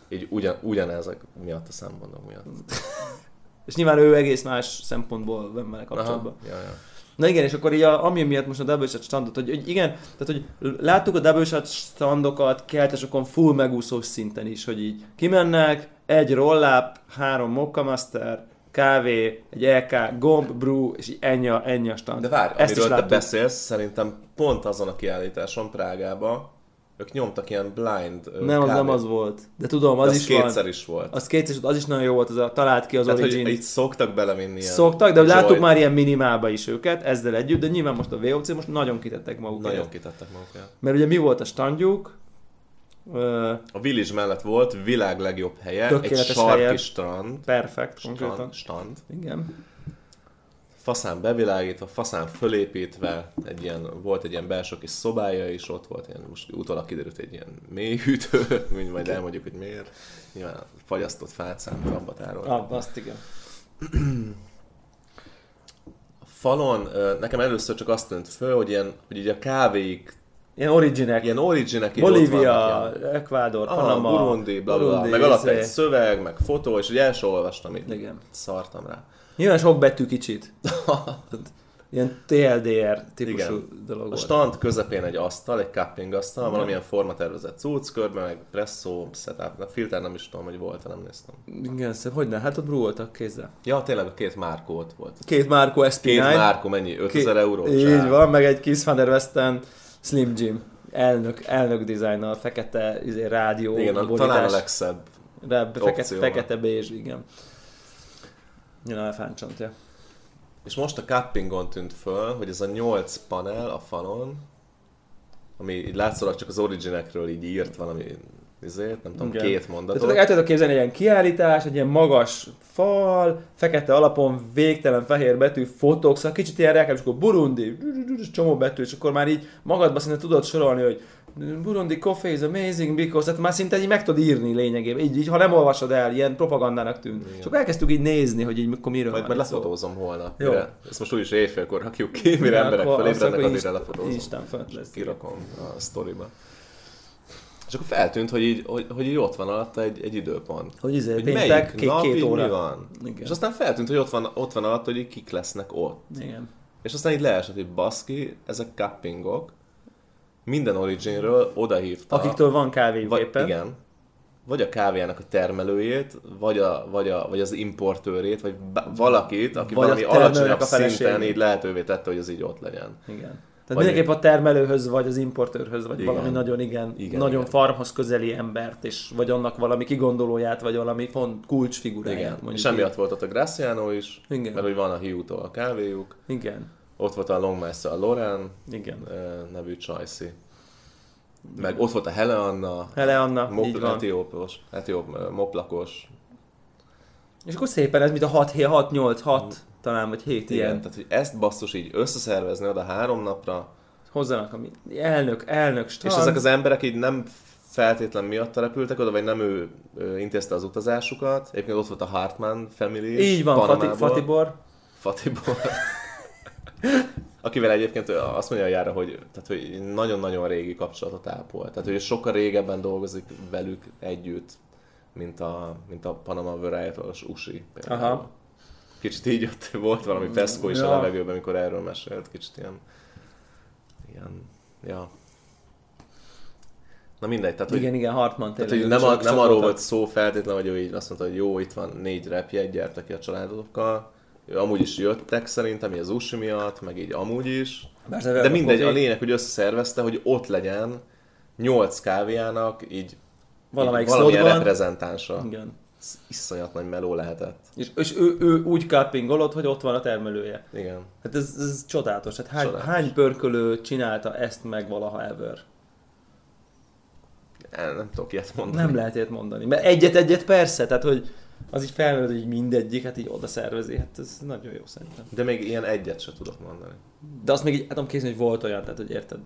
így ugyan, ugyanezek miatt a szempontok miatt. (laughs) És nyilván ő egész más szempontból van vele kapcsolatban. Aha, ja, ja. Na igen, és akkor így a, ami miatt most a double shot standot, hogy, hogy igen, tehát hogy láttuk a double shot standokat keltesokon full megúszós szinten is, hogy így kimennek, egy roll-up, három Mokka Master, kávé, egy LK, gomb, brew, és így ennyi a, ennyi a stand. De várj, Ezt is amiről te láttuk. beszélsz, szerintem pont azon a kiállításon Prágába, ők nyomtak ilyen blind Nem, az nem az volt. De tudom, De az, az is kétszer van. is volt. Az kétszer, az is nagyon jó volt, az a talált ki az Tehát, Origin. hogy itt szoktak belevinni ilyen Szoktak, de láttuk joy-t. már ilyen minimálba is őket, ezzel együtt, de nyilván most a VOC most nagyon kitettek magukat. Nagyon kitettek magukat. Mert ugye mi volt a standjuk? A Village mellett volt világ legjobb helye, egy sarki helye. strand, perfekt, konkrétan. strand, strand, Igen. Faszán bevilágítva, faszán fölépítve, egy ilyen, volt egy ilyen belső kis szobája is, ott volt ilyen, most utólag kiderült egy ilyen mélyhűtő, (laughs) mint majd elmondjuk, hogy miért. Nyilván fagyasztott fácán rabbatáról. Ah, azt igen. A falon nekem először csak azt tűnt föl, hogy ilyen, hogy így a kávéik, Ilyen originek. ilyen originek Bolívia, Ecuador, Ah, Panama. Burundi, bla, bla. Burundi, meg alatt izé. egy szöveg, meg fotó, és ugye el sem olvastam így. Igen. Szartam rá. Nyilván sok betű kicsit. (laughs) Ilyen TLDR típusú Igen. dolog A volt. stand közepén egy asztal, egy cupping asztal, valamilyen formatervezett cucc, körbe meg presszó, setup, a filter nem is tudom, hogy volt, nem néztem. Igen, szép. Hogy ne? Hát ott brúoltak kézzel. Ja, tényleg a két márkó ott volt. Két Marco SP9. Két márkó mennyi? 5000 euró? Így csá. van, meg egy Kiss Van der Westen Slim Jim. Elnök, elnök designer, fekete izé, rádió, Igen, a, borítás. talán a legszebb. Rá, fekete, fekete bézs, igen. Igen, elfáncsantja. És most a cuppingon tűnt föl, hogy ez a 8 panel a falon, ami így látszólag csak az originekről így írt valami izét, nem tudom, Igen. két Tehát mondatot. el tudod képzelni egy ilyen kiállítás, egy ilyen magas fal, fekete alapon végtelen fehér betű, fotók, szóval kicsit ilyen reklám, és akkor Burundi, csomó betű, és akkor már így magadba szinte tudod sorolni, hogy Burundi coffee is amazing because, tehát már szinte így meg tudod írni lényegében, így, így ha nem olvasod el, ilyen propagandának tűnt. Igen. Akkor elkezdtük így nézni, hogy így mikor miről Majd, majd lefotózom holnap. Jó. Mire, ezt most úgyis éjfélkor rakjuk ki, mire Ja, emberek akkor felébrednek, addigra akkor lefotózom. Instán fönt lesz. Kirakom a sztoriba. És akkor feltűnt, hogy így, hogy, hogy így ott van alatta egy, egy időpont. Hogy izé, Hogy melyik két, nap két óra. mi van. Igen. És aztán feltűnt, hogy ott van, ott van alatt, hogy így kik lesznek ott. Igen. És aztán így leesett, hogy baszki, ezek cuppingok, minden originről odahívta. Akiktől van kávé vagy, éppen. igen, vagy a kávéjának a termelőjét, vagy, a, vagy, a, vagy az importőrét, vagy valakit, aki Vagy valami alacsonyabb a feleségét. szinten így lehetővé tette, hogy az így ott legyen. Igen. Tehát Vagy mindenképp a termelőhöz, vagy az importőrhöz, vagy Igen. valami nagyon, igen, Igen, nagyon igen. farmhoz közeli embert, és vagy annak valami kigondolóját, vagy valami font kulcsfiguráját. Igen. És emiatt volt ott a Graciano is, Igen. mert hogy van a hiútól a kávéjuk, Igen. Ott volt a Longmaster a Loren Igen. nevű csajszi. Meg ott volt a Hele Anna, Hele Anna, így mop, van. etiópos, etióp, moplakos. És akkor szépen ez, mint a 6, 6, 8, 6, talán, vagy 7 Igen, ilyen. tehát hogy ezt basszus így összeszervezni oda három napra, Hozzanak a mi- elnök, elnök strand. és ezek az emberek így nem feltétlen miatt repültek oda, vagy nem ő, ő intézte az utazásukat. Egyébként ott volt a Hartman family Így van, Fati. Fatibor. Fatibor. (laughs) Akivel egyébként azt mondja a jára, hogy, tehát, hogy nagyon-nagyon régi kapcsolatot ápol. Tehát, hogy sokkal régebben dolgozik velük együtt, mint a, mint a Panama Variety-os Usi például. Aha. Kicsit így ott volt valami feszkó is Ja. a levegőben, amikor erről mesélt. Kicsit ilyen, ilyen, ja. Na mindegy, tehát, hogy Igen, igen, Hartman tehát, hogy nem, a, nem arról volt szó feltétlenül, hogy ő így azt mondta, hogy jó, itt van négy repjegy, gyertek ki a családokkal. Amúgy is jöttek szerintem, így az Usi miatt, meg így amúgy is. Persze, De mindegy, a lényeg, hogy összeszervezte, hogy ott legyen nyolc kávéjának így Valamelyik valamilyen reprezentánsa. Igen. Ez iszonyat nagy meló lehetett. És, és ő, ő úgy cuppingolott, hogy ott van a termelője. Igen. Hát ez, ez csodálatos. Hát hány, Csodálatos. hány pörkölő csinálta ezt meg valaha ever? El, nem tudok ilyet mondani. Nem lehet ilyet mondani. Mert egyet-egyet persze, tehát hogy az így felmerül, hogy mindegyik, hát így oda szervezi, hát ez nagyon jó szerintem. De még ilyen egyet se tudok mondani. De azt még így, hát tudom képzelni, hogy volt olyan, tehát hogy érted.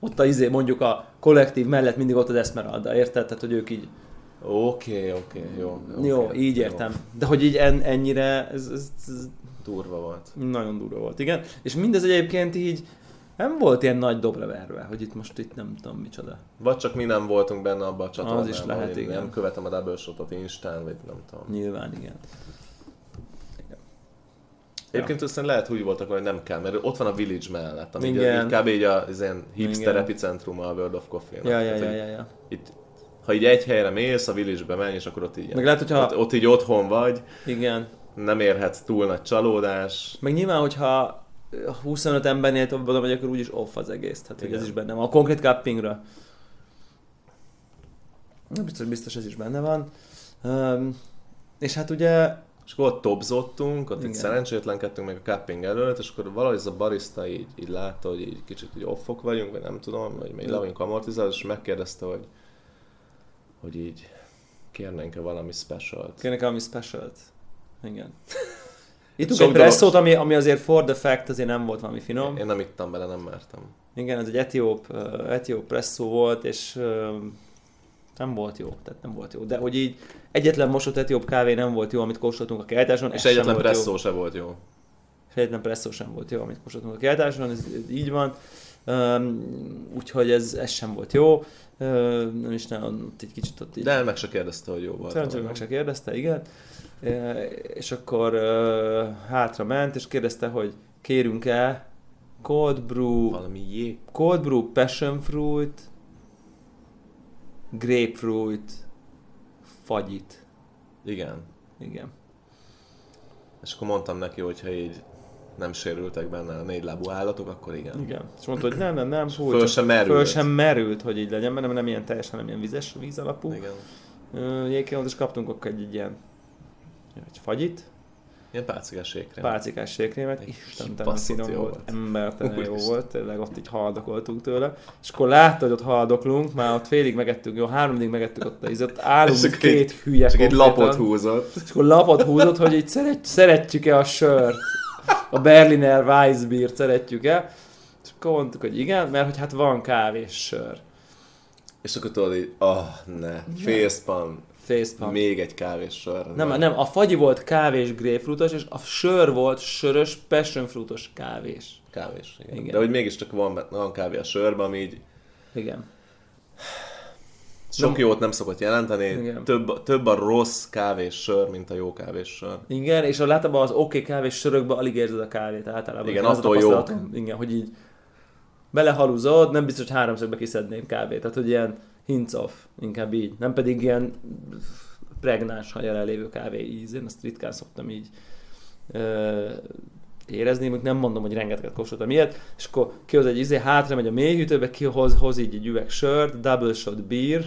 Ott a izé, mondjuk a kollektív mellett mindig ott az Esmeralda, érted? Tehát, hogy ők így, Oké, oké, jó. oké, jó, így értem. De hogy így en, ennyire, ez, ez, ez Jó, durva volt. nagyon durva volt, igen. És mindez egyébként így nem volt ilyen nagy dobra verve, hogy itt most itt nem tudom micsoda. Vagy csak mi nem voltunk benne abban a csatornában. is lehet, igen. Nem követem a double shotot Instán, vagy nem tudom. Nyilván, igen. Egyébként aztán lehet, hogy úgy voltak, hogy nem kell, mert ott van a Village mellett, ami Igen. így, kb. így a, az ilyen hipster Igen. epicentrum a World of Coffee-nak. Ja, ja, ja, ja, ja. Itt, ha így egy helyre mész, a Village-be menj, és akkor ott így, Meg lehet, hogyha- ott, ott így otthon vagy, Igen. nem érhet túl nagy csalódás. Meg nyilván, hogyha 25 embernél tovább oda vagy, akkor úgyis off az egész. Tehát hogy ez is benne van. A konkrét cuppingra. Na, biztos, biztos ez is benne van. Um, és hát ugye, És akkor ott topzottunk, ott Igen. itt szerencsétlenkedtünk meg a cupping előtt, és akkor valahogy ez a barista így, így látta, hogy így kicsit így offok vagyunk, vagy nem tudom, vagy még le vagyunk amortizálva, és megkérdezte, hogy, hogy így kérnénk-e valami specialt. kérnek valami specialt. Igen. Ittunk Sok egy presszót, ami, ami azért for the fact azért nem volt valami finom. Én nem ittam bele, nem mertem. Igen, ez egy etióp, uh, etióp presszó volt, és uh, nem volt jó, tehát nem volt jó. De hogy így egyetlen mosott etióp kávé nem volt jó, amit kóstoltunk a kiállításon. És egyetlen volt jó. presszó se volt jó. És egyetlen presszó sem volt jó, amit kóstoltunk a kiállításon, ez, ez így van. Um, úgyhogy ez, ez sem volt jó. Uh, nem is nagyon, ott egy kicsit ott így... De meg se kérdezte, hogy jó volt. Szerencsére meg se kérdezte, igen. És akkor hátra ment, és kérdezte, hogy kérünk-e cold brew, Valami jé. cold brew passion fruit, grapefruit, fagyit. Igen. Igen. És akkor mondtam neki, hogy ha így nem sérültek benne a négylábú állatok, akkor igen. Igen. És mondta, hogy nem, nem, nem, fú, Föl sem merült. Föl sem merült, hogy így legyen, mert nem, nem ilyen teljesen, nem ilyen vizes, víz alapú. Igen. Jégkémot, és kaptunk akkor egy, egy ilyen egy fagyit, Ilyen pálcikás sékrém. pálcikás sékrémet, Egy istentelen finom jó volt, embertelen jó Úristen. volt, tényleg ott így haldokoltunk tőle, és akkor látta, hogy ott haldoklunk, már ott félig megettük, jó, háromig megettük ott a izot, állunk És két hülye Csak egy lapot húzott. És akkor lapot húzott, hogy így szeret, szeretjük-e a sört. A Berliner Weissbiert szeretjük-e. És akkor mondtuk, hogy igen, mert hogy hát van kávés sör. És akkor tudod így, ah, ne, facepalm, Facepalm. még egy kávés sör. Nem, nem, a fagyi volt kávés grapefruitos, és a sör volt sörös passion fruitos kávés. Kávés, igen. Igen. De hogy mégiscsak van, van kávé a sörben, ami így Igen. sok Nem- jót nem szokott jelenteni. Igen. Több, több a rossz kávés sör, mint a jó kávés sör. Igen, és a látában az oké okay kávés sörökben alig érzed a kávét általában. Igen, attól tapasztalatom. Igen, hogy így belehaluzod, nem biztos, hogy háromszögbe kiszedném kávét. Tehát, hogy ilyen hints off, inkább így. Nem pedig ilyen pregnáns, ha jelenlévő kávé íz. Én azt ritkán szoktam így ö, érezni, még nem mondom, hogy rengeteget kóstoltam ilyet, és akkor kihoz egy izé, hátra megy a mélyhűtőbe, kihoz hoz így egy üveg sört, double shot beer,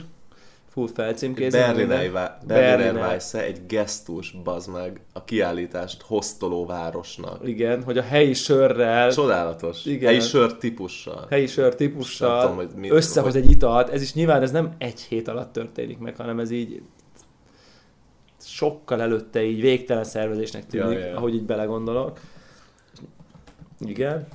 full felcímkézés. Berliner, Berliner Berliner. Weisse egy gesztus, bazd meg, a kiállítást hoztoló városnak. Igen, hogy a helyi sörrel, Csodálatos. Igen. Helyi sör típussal. helyi sör Nem típussal tudom, hogy mi- összehoz hogy- egy italt. Ez is nyilván ez nem egy hét alatt történik meg, hanem ez így sokkal előtte így végtelen szervezésnek tűnik, Ja, ahogy így belegondolok. Igen.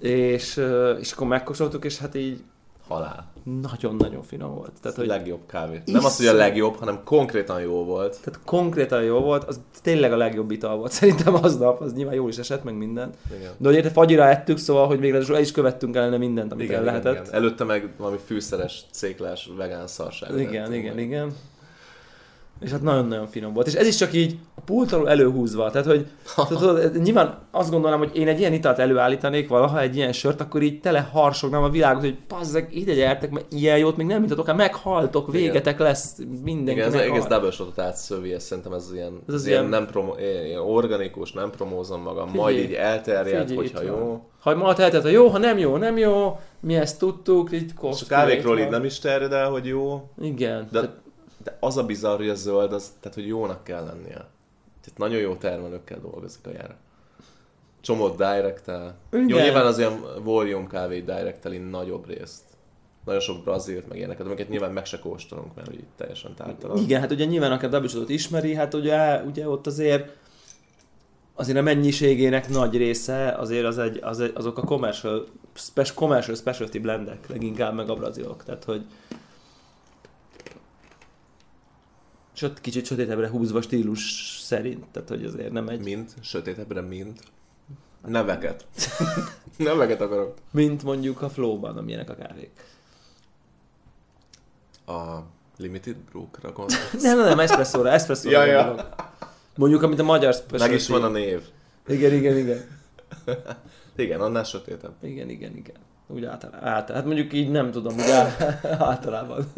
És, és akkor megkóstoltuk, és hát így Halál. nagyon-nagyon finom volt. Tehát, hogy, legjobb kávé. Nem az, hogy a legjobb, hanem konkrétan jó volt. tehát konkrétan jó volt, az tényleg a legjobb ital volt. (laughs) Szerintem aznap, az nyilván jól is esett, meg minden. Igen. De ugye fagyira ettük, szóval, hogy még el is követtünk ellene mindent, amit el lehetett. igen. Előtte meg valami fűszeres, céklás, vegán szarság. Igen, igen, igen. És hát nagyon-nagyon finom volt. És ez is csak így a pult alól előhúzva. Tehát, hogy tudod, nyilván azt gondolom, hogy én egy ilyen italt előállítanék valaha, egy ilyen sört, akkor így tele harsognám a világot, hogy pazzeg, ide gyertek, mert ilyen jót még nem mutatok meghaltok, végetek lesz, mindenki Igen, ez meghal. egész double shotot átszövi, ez szerintem ez ilyen, Ez az ilyen, ilyen- nem promo, ilyen organikus, nem promózom magam, Figyelj, majd így elterjed, Figyelj, hogyha van. jó. Ha ma teheted, ha jó, ha nem jó, nem jó, mi ezt tudtuk, így És a kávékról így nem is terjed el, hogy jó, Igen. de, Tehát, de az a bizarr, hogy a zöld, az, tehát hogy jónak kell lennie. Tehát nagyon jó termelőkkel dolgozik a jár. Csomót direct-el. Jó, nyilván az ilyen volume kávé direct nagyobb részt. Nagyon sok brazilt, meg ilyeneket, amiket nyilván meg se kóstolunk, mert így teljesen tártalan. Igen, hát ugye nyilván aki a double ismeri, hát ugye, ugye ott azért azért a mennyiségének nagy része azért az egy, az egy, azok a commercial, spec, commercial specialty blendek leginkább meg a brazilok. Tehát, hogy ott kicsit sötétebbre húzva stílus szerint, tehát hogy azért nem egy, Mint, sötétebbre, mint. Neveket. (laughs) Neveket akarok. mint mondjuk a flowban, amilyenek a kávék. A Limited Brook-ra (laughs) gondolsz. Nem, nem, nem, espresszóra, espresszóra. Ja, ja. gondolok. Mondjuk, amit a magyar specialty. Meg is van a név. Igen, igen, igen. (laughs) Igen, annál sötétebb. Igen, igen, igen. Úgy általában. általában. Hát mondjuk így nem tudom, úgy általában.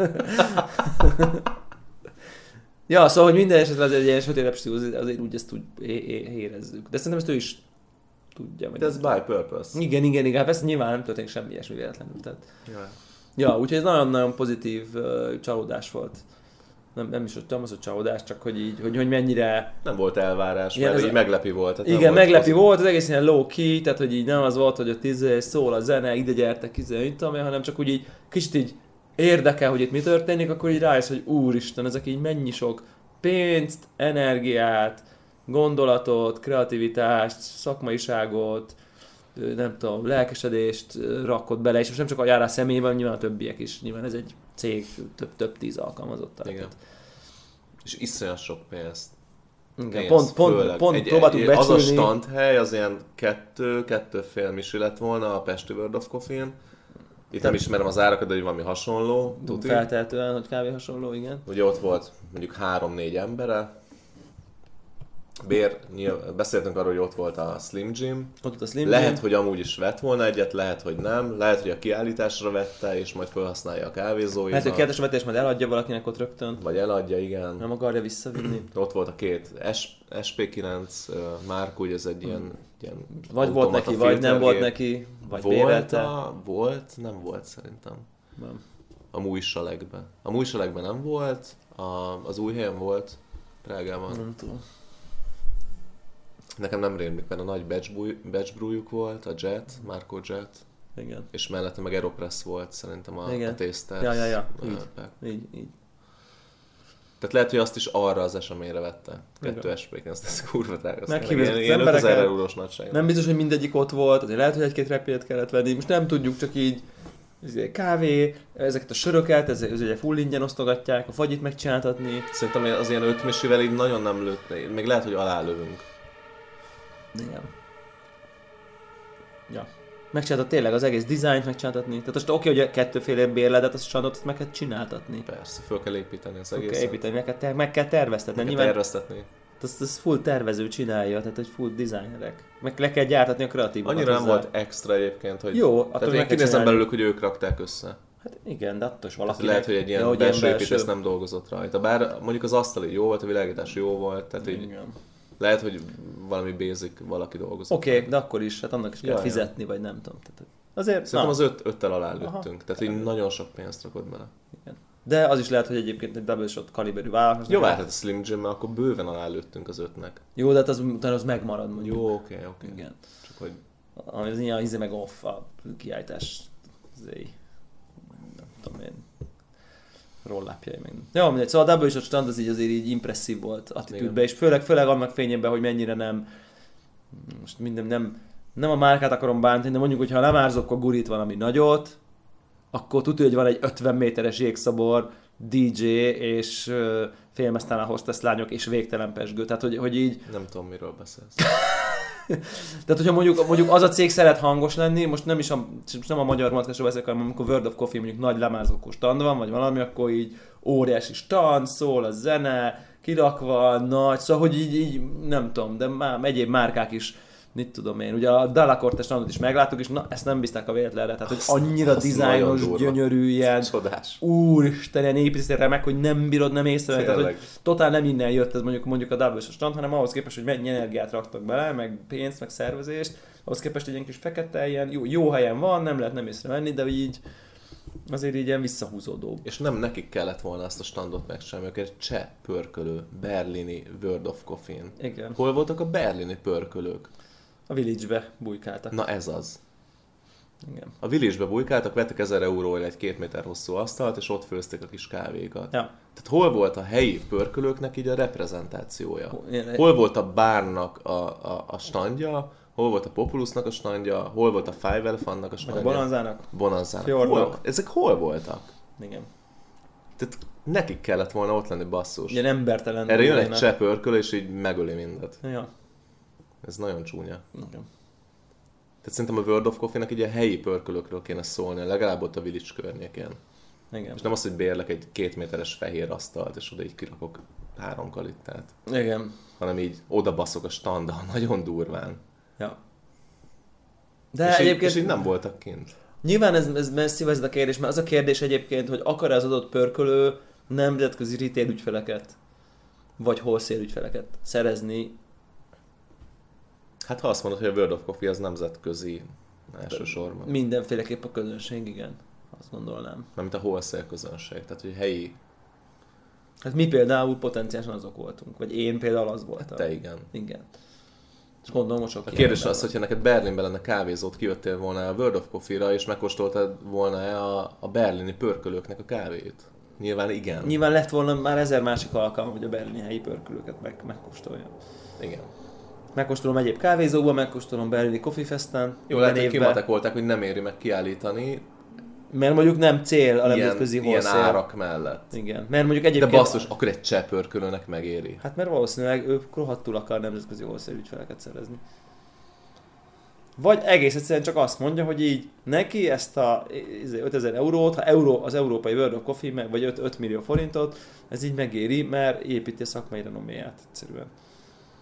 Ja, szóval, hogy minden esetben az egy ilyen sötétebb stílus, azért- úgy ezt úgy é- é- érezzük. De szerintem ezt ő is tudja. De ez by purpose. Igen, igen, igen. Hát Persze nyilván nem történik semmi ilyesmi véletlenül. Tehát. Ja. Ja, úgyhogy ez nagyon-nagyon pozitív uh, csalódás volt. Nem, nem is tudom, az, hogy csalódás, csak hogy így, hogy, hogy mennyire Nem volt elvárás, Igen, mert így a- meglepi volt. Tehát igen, meglepi pozitív. volt, az egész ilyen low key, tehát hogy így nem az volt, hogy ott izé szól a zene, ide gyertek, izé, mit tudom én, hanem csak úgy így kicsit így érdekel, hogy itt mi történik, akkor így rájössz, hogy úristen, ezek így mennyi sok pénzt, energiát, gondolatot, kreativitást, szakmaiságot, nem tudom, lelkesedést rakott bele, és most nem csak a járás személyében, nyilván a többiek is. Nyilván ez egy cég, több, több tíz alkalmazottal. Igen. És iszonyat sok pénzt. Igen, pont, pont, főleg. pont egy, próbáltuk egy, Az a becsülni. standhely az ilyen kettő, kettő fél misi lett volna a Pesti World of Coffee-n. Itt nem ismerem az árakat, de hogy valami hasonló. Tuti. Feltehetően, hogy kávé hasonló, igen. Ugye ott volt mondjuk három-négy embere. Bér, nyilv, beszéltünk arról, hogy ott volt a Slim Jim. Ott ott a Slim Lehet, Jim. hogy amúgy is vett volna egyet, lehet, hogy nem. Lehet, hogy a kiállításra vette, és majd felhasználja a kávézóiban. Lehet, hogy kérdés vetés majd eladja valakinek ott rögtön. Vagy eladja, igen. Nem akarja visszavinni. Ott volt a két S- SP9 uh, ugye ez egy ilyen, ilyen Vagy volt neki, vagy nem volt neki, vagy volt, bérelte. a, volt, nem volt szerintem. Nem. A Mújsalekben. A Mújsalekben nem volt, a, az új helyen volt, Prágában. Nem tudom. Nekem nem rémlik, mert a nagy batch brewjuk volt, a Jet, Marco Jet, Igen. és mellette meg Aeropress volt szerintem a, Igen. a Taster. Ja, ja, ja. Így. Így, így. Tehát lehet, hogy azt is arra az eseményre vette. Kettő SP-ken, ez kurva drága. Ilyen, az ilyen 5000 embereket. eurós nagyság. Nem biztos, hogy mindegyik ott volt, azért lehet, hogy egy-két repét kellett venni, most nem tudjuk, csak így izé, kávé, ezeket a söröket, ez, ez ugye full ingyen osztogatják, a fagyit megcsináltatni. Szerintem az ilyen ötmisivel így nagyon nem lőtt, még lehet, hogy alálövünk. Igen. Ja. Megcsináltat tényleg az egész dizájnt megcsináltatni. Tehát most oké, hogy a kettőféle bérletet, azt azt meg kell csináltatni. Persze, föl kell építeni az Meg kell egészet. építeni, meg kell, ter- meg kell terveztetni. Meg kell Nyilván terveztetni. azt, azt full tervező csinálja, tehát hogy full designerek. Meg le kell gyártatni a kreatívokat Annyira nem volt extra egyébként, hogy... Jó, attól tehát én kell kinézem belőlük, hogy ők rakták össze. Hát igen, de attól is Tehát valaki. lehet, hogy egy ilyen belső ilyen építész nem dolgozott rajta. Bár mondjuk az asztali jó volt, a világítás jó volt, tehát így Igen. Lehet, hogy valami basic valaki dolgozott. Oké, okay, de akkor is, hát annak is kell Ja, ja. fizetni, vagy nem tudom. Tehát, azért, Szerintem na, az öt, öttel alá Aha. lőttünk, tehát így nagyon sok pénzt rakott bele. igen. De az is lehet, hogy egyébként egy double shot kaliberű vállalkozás. Jó, várhat a Slim Jim, akkor bőven alá lőttünk az ötnek. Jó, de hát az, utána az megmarad mondjuk. Jó, oké, oké. Igen. Csak hogy Ami az ilyen izé meg off a kiállítás. Zé. Nem tudom én. Rollápjai meg. Jó, mindegy. Szóval a double shot stand az így azért így impresszív volt attitűdbe, és főleg, főleg annak fényében, hogy mennyire nem most minden nem, nem a márkát akarom bántani, de mondjuk, hogyha nem árzok a gurit valami nagyot, akkor tudja, hogy van egy 50 méteres jégszabor, DJ és uh, félmeztán a hostess lányok és végtelen pesgő. Tehát, hogy, hogy így nem tudom, miről beszélsz. (laughs) (laughs) tehát, hogyha mondjuk, mondjuk az a cég szeret hangos lenni, most nem is a, most nem a magyar matkásról beszélek, hanem amikor World of Coffee mondjuk nagy lemárzókó stand van, vagy valami, akkor így óriási stand, szól a zene, kirakva, nagy, szóval, hogy így, így nem tudom, de már egyéb márkák is mit tudom én, ugye a Dalacorte standot is megláttuk, és na, ezt nem bízták a véletlenre, tehát hogy annyira azt dizájnos, gyönyörű, ilyen Csodás. úristen, ilyen építészeti remek, hogy nem bírod nem észrevenni, tehát hogy totál nem innen jött ez mondjuk, mondjuk a double stand, hanem ahhoz képest, hogy mennyi energiát raktak bele, meg pénzt, meg szervezést, ahhoz képest egy ilyen kis fekete, ilyen jó, jó helyen van, nem lehet nem észrevenni, de így azért így ilyen visszahúzódó. És nem nekik kellett volna azt a standot megcsinálni, ők egy cseh pörkölő, berlini World of Coffee-n. Igen. Hol voltak a berlini pörkölők? A village-be bujkáltak. Na ez az. Igen. A village bujkáltak, vettek 1000 euróért egy két méter hosszú asztalt, és ott főzték a kis kávékat. Ja. Tehát hol volt a helyi pörkölőknek így a reprezentációja? Hol volt a bárnak a, a, a standja, hol volt a Populusnak a standja, hol volt a Five Elephantnak a Meg standja? a Bonanzának. Bonanzának. Fjordnak. Hol, ezek hol voltak? Igen. Tehát nekik kellett volna ott lenni basszus. Ilyen embertelen. Erre jön egy pörkölő, és így megöli mindet. Ja. Ez nagyon csúnya. Igen. Tehát szerintem a World of Coffee-nak így a helyi pörkölőkről kéne szólni, legalább ott a Village környékén. Igen. És nem az, hogy bérlek egy két méteres fehér asztalt, és oda így kirakok három kalittát, Igen. hanem így oda baszok a standal, (laughs) nagyon durván. Ja. De és, egyébként... így, és így nem voltak kint. Nyilván ez, ez messzi vezet a kérdés, mert az a kérdés egyébként, hogy akar az adott pörkölő nemzetközi retail ügyfeleket, vagy wholesale ügyfeleket szerezni. Hát ha azt mondod, hogy a World of Coffee az nemzetközi elsősorban. Mindenféleképp a közönség, igen. Azt gondolnám. Mármint a wholesale közönség, tehát hogy helyi, Hát mi például potenciálisan azok voltunk, vagy én például az voltam. te igen. Igen. És gondolom, hogy sok A kérdés az, hogyha neked Berlinben lenne kávézót, kijöttél volna a World of Coffee-ra, és megkóstoltad volna-e a, a berlini pörkölőknek a kávét? Nyilván igen. Nyilván lett volna már ezer másik alkalom, hogy a berlini helyi pörkölőket meg, megkóstoljam. Igen. Megkóstolom egyéb kávézóban, megkóstolom berlini Coffee Festen. Jó, lehet, hogy évben. kimatekolták, hogy nem éri meg kiállítani Mert mondjuk nem cél a ilyen, nemzetközi ilyen wholesale. árak mellett. Igen, mert mondjuk De egyébként... basszus, akkor egy cseppörkölőnek megéri. Hát mert valószínűleg ő rohadtul akar nemzetközi wholesale ügyfeleket szerezni. Vagy egész egyszerűen csak azt mondja, hogy így neki ezt a izé, 5000 eurót, ha euró, az európai World of Coffee, vagy 5, 5 millió forintot, ez így megéri, mert építi a szakmai renoméját egyszerűen.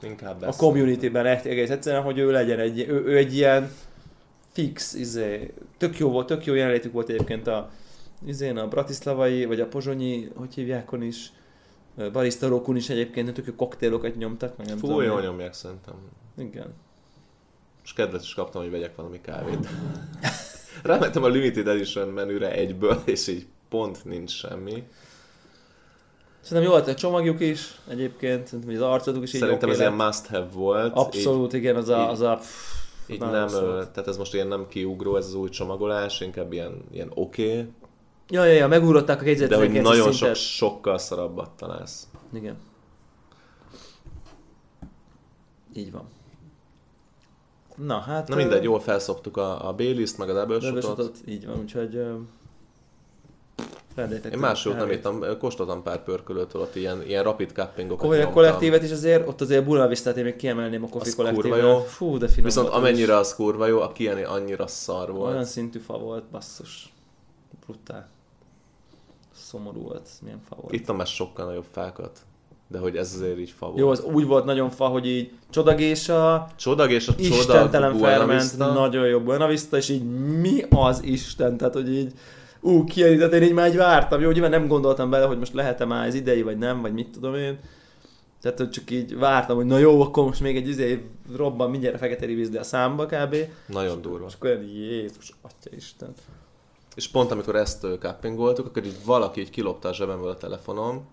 Inkább A community-ben egész egyszerűen, hogy ő legyen egy, ő, ő egy ilyen fix, izé, tök jó volt, tök jó jelenlétük volt egyébként a, izén a bratislavai, vagy a pozsonyi, hogy hívjákon is, barista rokun is egyébként, tök jó koktélokat nyomtak, meg nem Fú, tudom. jól nyomják szerintem. Igen. És kedvet is kaptam, hogy vegyek valami kávét. (laughs) Rámentem a Limited Edition menüre egyből, és így pont nincs semmi. Szerintem jó volt a csomagjuk is, egyébként, szerintem az arcotuk is így Szerintem oké ez ilyen lett. must have volt. Abszolút, igen, az a, így- az a Így, így nem, ö, tehát ez most ilyen nem kiugró ez az új csomagolás, inkább ilyen, ilyen oké, okay, Ja, ja, ja, megugrották a de hogy 2019 nagyon sok, sokkal szarabbat találsz. Igen. Így van. Na, hát... Na mindegy, jól felszoptuk a, a Baileys-t, meg a shotot. shotot, így van, úgyhogy... Én tőle más jót nem ö, kóstoltam pár pörkölőtől, ott ilyen, ilyen rapid cuppingokat Komoly nyomtam. kollektívet is azért, ott azért Bulla Vistát én még kiemelném a Coffee kollektívet. Fú, de finom Viszont amennyire az kurva jó, a Kiani annyira szar volt. Olyan szintű fa volt, basszus. Brutál. Szomorú volt, milyen fa volt. Ittam már sokkal nagyobb fákat, de hogy ez azért így fa volt. Jó, az úgy volt nagyon fa, hogy így csodagésa, Csodag és a csodag istentelen Buena ferment, nagyon jó Buena Vista, és így mi az Isten, tehát hogy így ú, kijön, tehát én így már így vártam, jó, nyilván nem gondoltam bele, hogy most lehet-e már ez idei, vagy nem, vagy mit tudom én. Tehát hogy csak így vártam, hogy na jó, akkor most még egy izé robban mindjárt a fekete rivizde a számba kb. Nagyon durva. És akkor olyan, Jézus, Atya Isten. És pont amikor ezt ö, cuppingoltuk, akkor így valaki így kilopta a zsebemből a telefonom,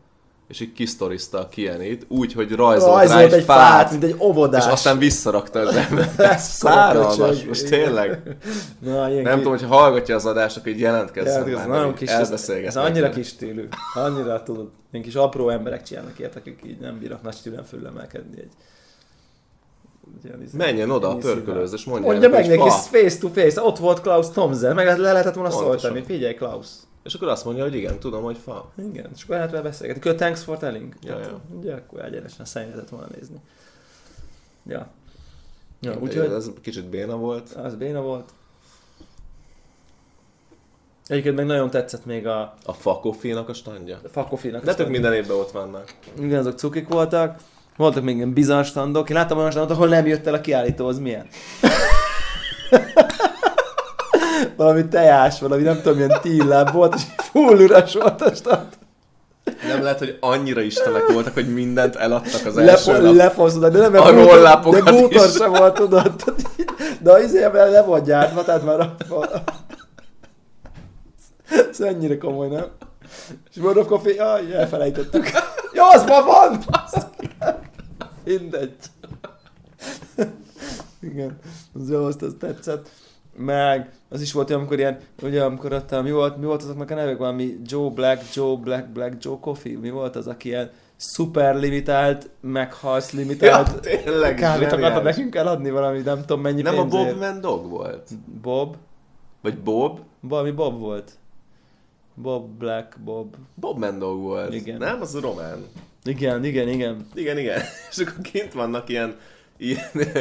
és így kisztorizta a Kienit, úgy, hogy rajzolt, rá Rajzolt egy, egy fát, mint egy óvodás. és aztán visszarakta a zsebembe. (laughs) Ez Száralmas, most tényleg. Na, ilyen Nem ki- tudom, hogy hallgatja az adást, akkor így jelentkezzen már, nagyon kis, ez, ez annyira kis stílű. Annyira tudod, ilyen kis apró emberek csinálnak ilyet, akik így nem bírnak nagy stílen fölemelkedni egy izé- Menjen oda, ilyen pörkölőzz, és mondja, Mondja meg neki fa. face to face, ott volt Klaus Thomsen, meg le lehetett volna szólítani, figyelj Klaus. És akkor azt mondja, hogy igen, tudom, hogy fa. Igen, és akkor lehet vele beszélgetni. Akkor thanks for telling. Ja, Tehát, ja. Ugye, akkor egyenesen személy lehetett volna nézni. Ja. Ja, Úgyhogy ez kicsit béna volt. az béna volt. Egyébként meg nagyon tetszett még a A fa koffénak a standja. Fakofinak. De tök minden évben ott vannak. Igen, azok cukik voltak. Voltak még ilyen bizarr standok. Én láttam olyan standot, ahol nem jött el a kiállító, az milyen? (laughs) valami tejás, valami nem tudom, milyen tílláb volt, és full üres volt a stand. Nem lehet, hogy annyira istenek voltak, hogy mindent eladtak az első Lepo- nap. lefosztottak, de nem, A rollápokat de bútor sem volt, tudod. De az izében le volt gyártva, tehát már a... Ez ennyire komoly, nem? És World of Coffee, jaj, elfelejtettük. Jó, az ma van! baszki. Mindegy. Igen, az jó, azt, azt tetszett. Meg az is volt, olyan, amikor ilyen, ugye amikor ott, mi volt, mi volt azoknak a nevek, valami Joe Black, Joe Black, Black Joe Coffee, mi volt az, aki ilyen super limitált, meghalsz Ja, limitált tényleg. kávét zseniális. nekünk eladni valami, nem tudom mennyi Nem a pénzért. Bob Man Dog volt? Bob? Vagy Bob? Valami Bob volt. Bob Black, Bob. Bob Man Dog volt. Igen. Nem, az a román. Igen, igen, igen. Igen, igen. (laughs) És akkor kint vannak ilyen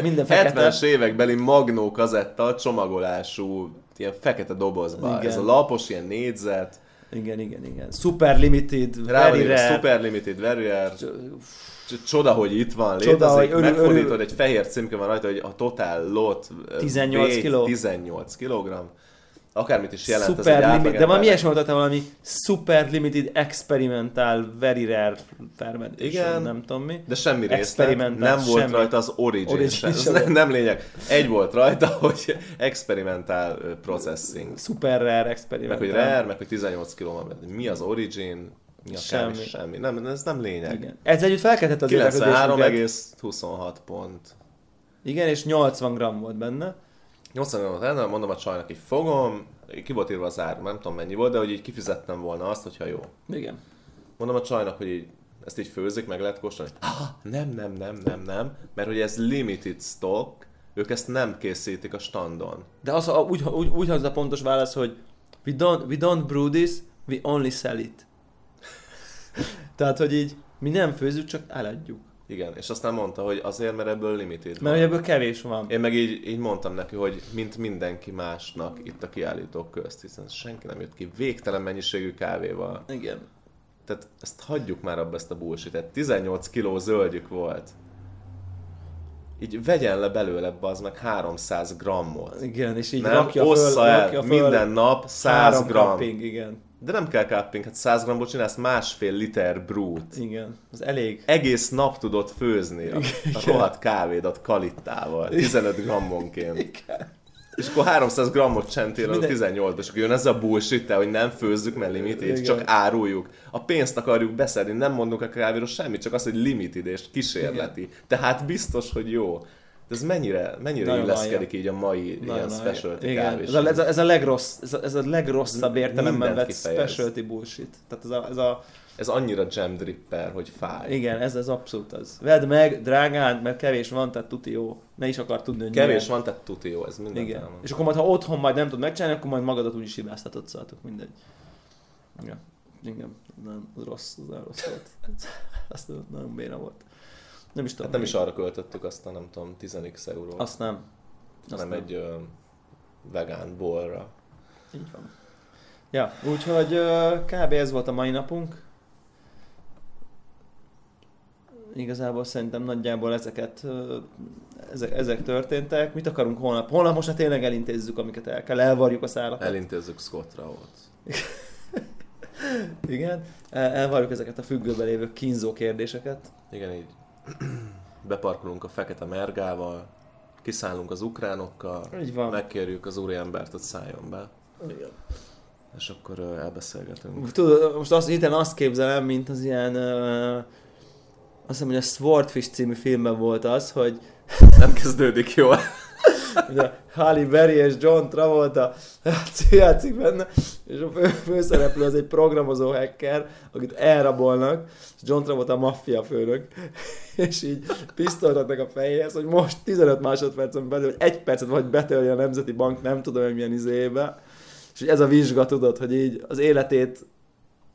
Minden (laughs) fekete. 70-es évekbeli magnó kazetta csomagolású, ilyen fekete dobozba. Igen. Ez a lapos, ilyen négyzet. Igen, igen, igen. Super limited, Rá very rare. Super Limited, very rare. Csoda, hogy itt van, Csoda, hogy örül- megfordítod, örül- egy fehér címke van rajta, hogy a total lot ö, 18 weight kiló. 18 kilogramm. Akármit is jelent, ez Super egy limit, de valami ilyesmi volt, tehát valami super limited experimental very rare fermentation, Igen. nem tudom mi. De semmi részlet, nem volt semmi. rajta az origin, Origin sem. Ez sem nem, lényeg. Egy volt rajta, (laughs) hogy experimental processing. Super rare Meg experimental. hogy rare, meg hogy 18 kiló van benne. Mi az origin, mi a semmi. Semmi. semmi. Nem, ez nem lényeg. Igen. Ez együtt felkeltett az érdeklődésünket. 93,26 pont. Igen, és 80 gram volt benne. 80 gramot elnem, mondom a csajnak, hogy fogom, ki volt írva az ár, nem tudom mennyi volt, de hogy így kifizettem volna azt, hogyha jó. Igen. Mondom a csajnak, hogy így, ezt így főzik, meg lehet kóstolni. Ah, nem, nem, nem, nem, nem, mert hogy ez limited stock, ők ezt nem készítik a standon. De az a, úgy, úgy, úgy hangzik a pontos válasz, hogy we don't, we don't brew this, we only sell it. (laughs) Tehát, hogy így mi nem főzzük, csak eladjuk. Igen, és aztán mondta, hogy azért, mert ebből limited Mert hogy ebből kevés van. Én meg így, így mondtam neki, hogy mint mindenki másnak itt a kiállítók közt, hiszen senki nem jött ki végtelen mennyiségű kávéval. Igen. Tehát ezt hagyjuk már abba ezt a bullshit 18 kiló zöldjük volt. Így vegyen le belőle, az meg 300 grammot. Igen, és így Nem, rakja ossza föl, el rakja föl minden nap 100 három gram. cupping, igen. De nem kell cupping, hát 100 grammot csinálsz másfél liter brút. Igen, az elég. Egész nap tudod főzni a, a rohadt kávédat kalittával, 15 grammonként. Igen. És akkor 300 grammot csentél a Minden- 18 és akkor jön ez a bullshit hogy nem főzzük, mert limited, Igen. csak áruljuk. A pénzt akarjuk beszedni, nem mondunk a kávéról semmit, csak azt, hogy limited és kísérleti. Tehát biztos, hogy jó. De ez mennyire, mennyire Nagyon illeszkedik így a mai ilyen Nagyon nagy- specialty Igen, kávés. ez a, ez, a, ez a legrossz, ez a, ez a legrosszabb értelemben vett kifejez. specialty bullshit. Tehát ez a, ez a ez annyira jam dripper, hogy fáj. igen, ez, ez abszolút az. Vedd meg, drágán, mert kevés van, tehát tuti jó. Ne is akar tudni, hogy Kevés milyen. van, tehát tuti jó, ez minden Igen. És akkor majd, ha otthon majd nem tud megcsinálni, akkor majd magadat úgy is hibáztatod, szóval mindegy. Igen. Igen. Nem, az rossz, az nagyon rossz volt. Azt nagyon béna volt. Nem is tudom. Hát nem is arra költöttük azt a nem tudom 10x eurót, Azt nem. Azt hanem nem. egy ö, vegán bolra. Így van. Ja, úgyhogy ö, kb. ez volt a mai napunk. Igazából szerintem nagyjából ezeket, ö, ezek, ezek történtek. Mit akarunk holnap? Holnap most már tényleg elintézzük, amiket el kell. Elvarjuk a szálakat. Elintézzük Scottra ott. Igen. El, elvarjuk ezeket a függőbe lévő kínzó kérdéseket. Igen, így beparkolunk a fekete mergával, kiszállunk az ukránokkal, Így van. megkérjük az úriembert, hogy szálljon be, Igen. és akkor elbeszélgetünk. Tudod, most azt, hirtelen azt képzelem, mint az ilyen... Uh, azt hiszem, hogy a Swordfish című filmben volt az, hogy Nem kezdődik jól. Ugye Halle Berry és John Travolta (laughs) játszik benne, és a fő, főszereplő az egy programozó hacker, akit elrabolnak, és John Travolta a maffia főnök, (laughs) és így pisztoltatnak a fejéhez, hogy most 15 másodpercen belül, hogy egy percet vagy betörje a Nemzeti Bank, nem tudom, hogy milyen izébe, és hogy ez a vizsga, tudod, hogy így az életét,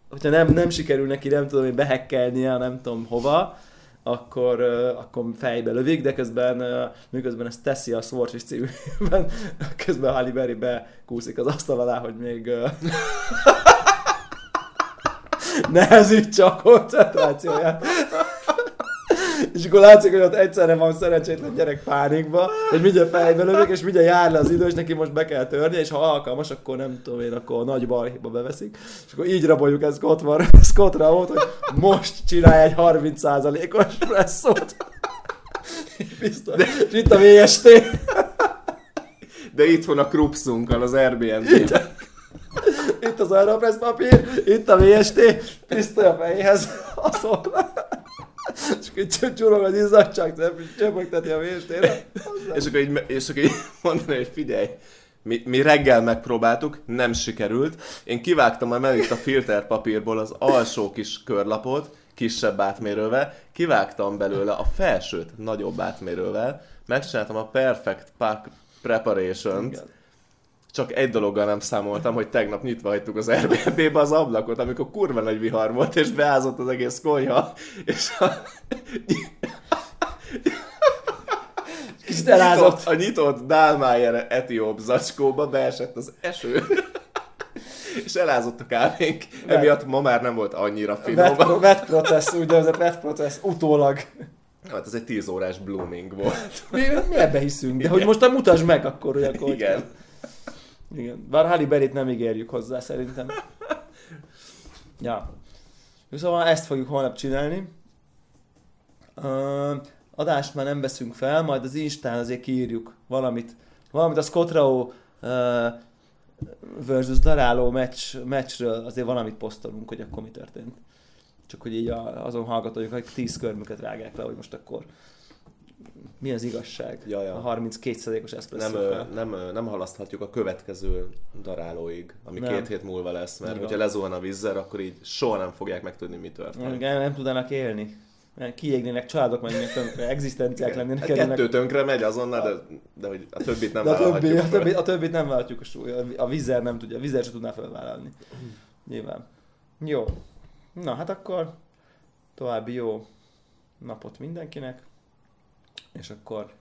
hogyha nem, nem sikerül neki, nem tudom, hogy behekkelnie, nem tudom hova, akkor, akkor fejbe lövik, de közben, miközben ezt teszi a Swordfish címűben, (laughs) közben Halle Berry bekúszik az asztal alá, hogy még (laughs) nehezítse a koncentrációját. És akkor látszik, hogy ott egyszerre van szerencsétlen gyerek pánikba, hogy mindjárt fejbe lövik, és mindjárt jár le az idő, és neki most be kell törni, és ha alkalmas, akkor nem tudom én, akkor a nagy balhéba beveszik. És akkor így raboljuk ezt (laughs) Scott, van, Scott Raut, hogy most csinálj egy 30%-os presszót. (laughs) Biztos. És itt a VST. (laughs) De itthon a krupszunkkal az Airbnb-ben. Itt az Aeropress papír, itt a VST, pisztoly a fejéhez, azon. És akkor csurog az izzadság, csöpögteti a VST-re. (laughs) És akkor így, és akkor így mondani, hogy figyelj, mi, mi reggel megpróbáltuk, nem sikerült. Én kivágtam már mellett a filterpapírból az alsó kis körlapot, kisebb átmérővel, kivágtam belőle a felsőt nagyobb átmérővel, megcsináltam a Perfect Pack Preparation-t, Igen. Csak egy dologgal nem számoltam, hogy tegnap nyitva hagytuk az Airbnb-be az ablakot, amikor kurva nagy vihar volt, és beázott az egész konyha, és a, Kicsit elázott. a nyitott Dálmájer etióp zacskóba beesett az eső. és elázott a kávénk, emiatt ma már nem volt annyira finom. Vet, vet processz, úgynevezett vet processz, utólag. Hát ez egy 10 órás blooming volt. Mi, mi ebbe hiszünk, de hogy most mutasd meg akkor, hogy akkor Igen. kell. Igen. Bár Halle Berryt nem ígérjük hozzá szerintem. (laughs) Ja. Szóval ezt fogjuk holnap csinálni. Uh, adást már nem veszünk fel, majd az Instán azért kiírjuk valamit. Valamit a Scott Rao uh, versus Daráló meccs, meccsről azért valamit posztolunk, hogy akkor mi történt. Csak hogy így a, azon hallgatójuk, hogy tíz körmüket rágják le, hogy most akkor mi az igazság Ja, ja. a 32%-os Nem, eszpresszókkal. ö, nem, ö, nem halaszthatjuk a következő darálóig, ami Nem. két hét múlva lesz, mert Így hogyha lezuhan a vízzel, akkor így soha nem fogják megtudni, mi történik. Nem, nem tudnának élni. Kiégnének, családok mennének tönkre, egzisztenciák lennének. Hát kerülnek. kettő tönkre megy azonnal, de, de hogy a többit nem De a, többi, a, többi, a többit nem váltjuk a súly. A vizer nem tudja, a vizer se tudná felvállalni. Nyilván. Jó. Na hát akkor további jó napot mindenkinek. És akkor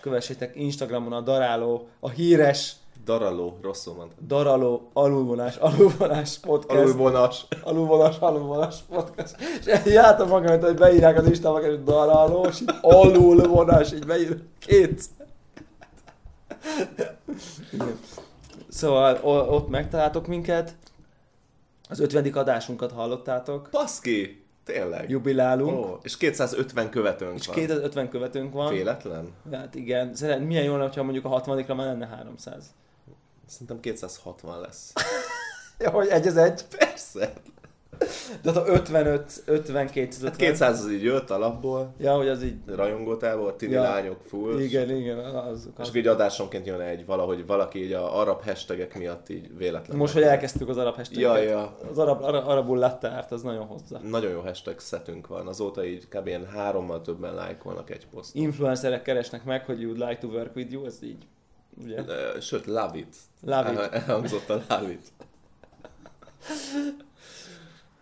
kövessétek Instagramon a daráló, a híres Daraló, rosszul mondtam. daráló alulvonás, alulvonás podcast. Alulvonas. Alulvonás, alulvonás podcast. És jártam magam, hogy beírják az Istába, hogy daráló, és így alulvonás, így beír két. Igen. Szóval ott megtaláltok minket. Az 50. adásunkat hallottátok. Paszki! Tényleg. Jubilálunk. Ó, és 250 követőnk És van. 250 követőnk van. Véletlen? Hát igen, Szeret, milyen jó lenne, ha mondjuk a 60 már lenne 300. Szerintem 260 lesz. (laughs) Ja, hogy egy az egy. Persze. De a 55, 50, 250. Hát 200 az így jött alapból, Ja, hogy az így... rajongótából, tini Ja. lányok full. Igen, igen, azok. És Az. így adásonként jön egy valahogy valaki így a arab hashtagek miatt így véletlen. Most, hogy elkezdtük az arab hashtaget. Ja, ja. Az arab, arab, arabul latte árt, az nagyon hozzá. Nagyon jó hashtag szetünk van. Azóta így kb. ilyen hárommal többen lájkolnak egy poszt. Influencerek keresnek meg, hogy you'd like to work with you, ez így. Ugye? Sőt, love it. Love it. El- (laughs) Elhangzott a love it. (laughs)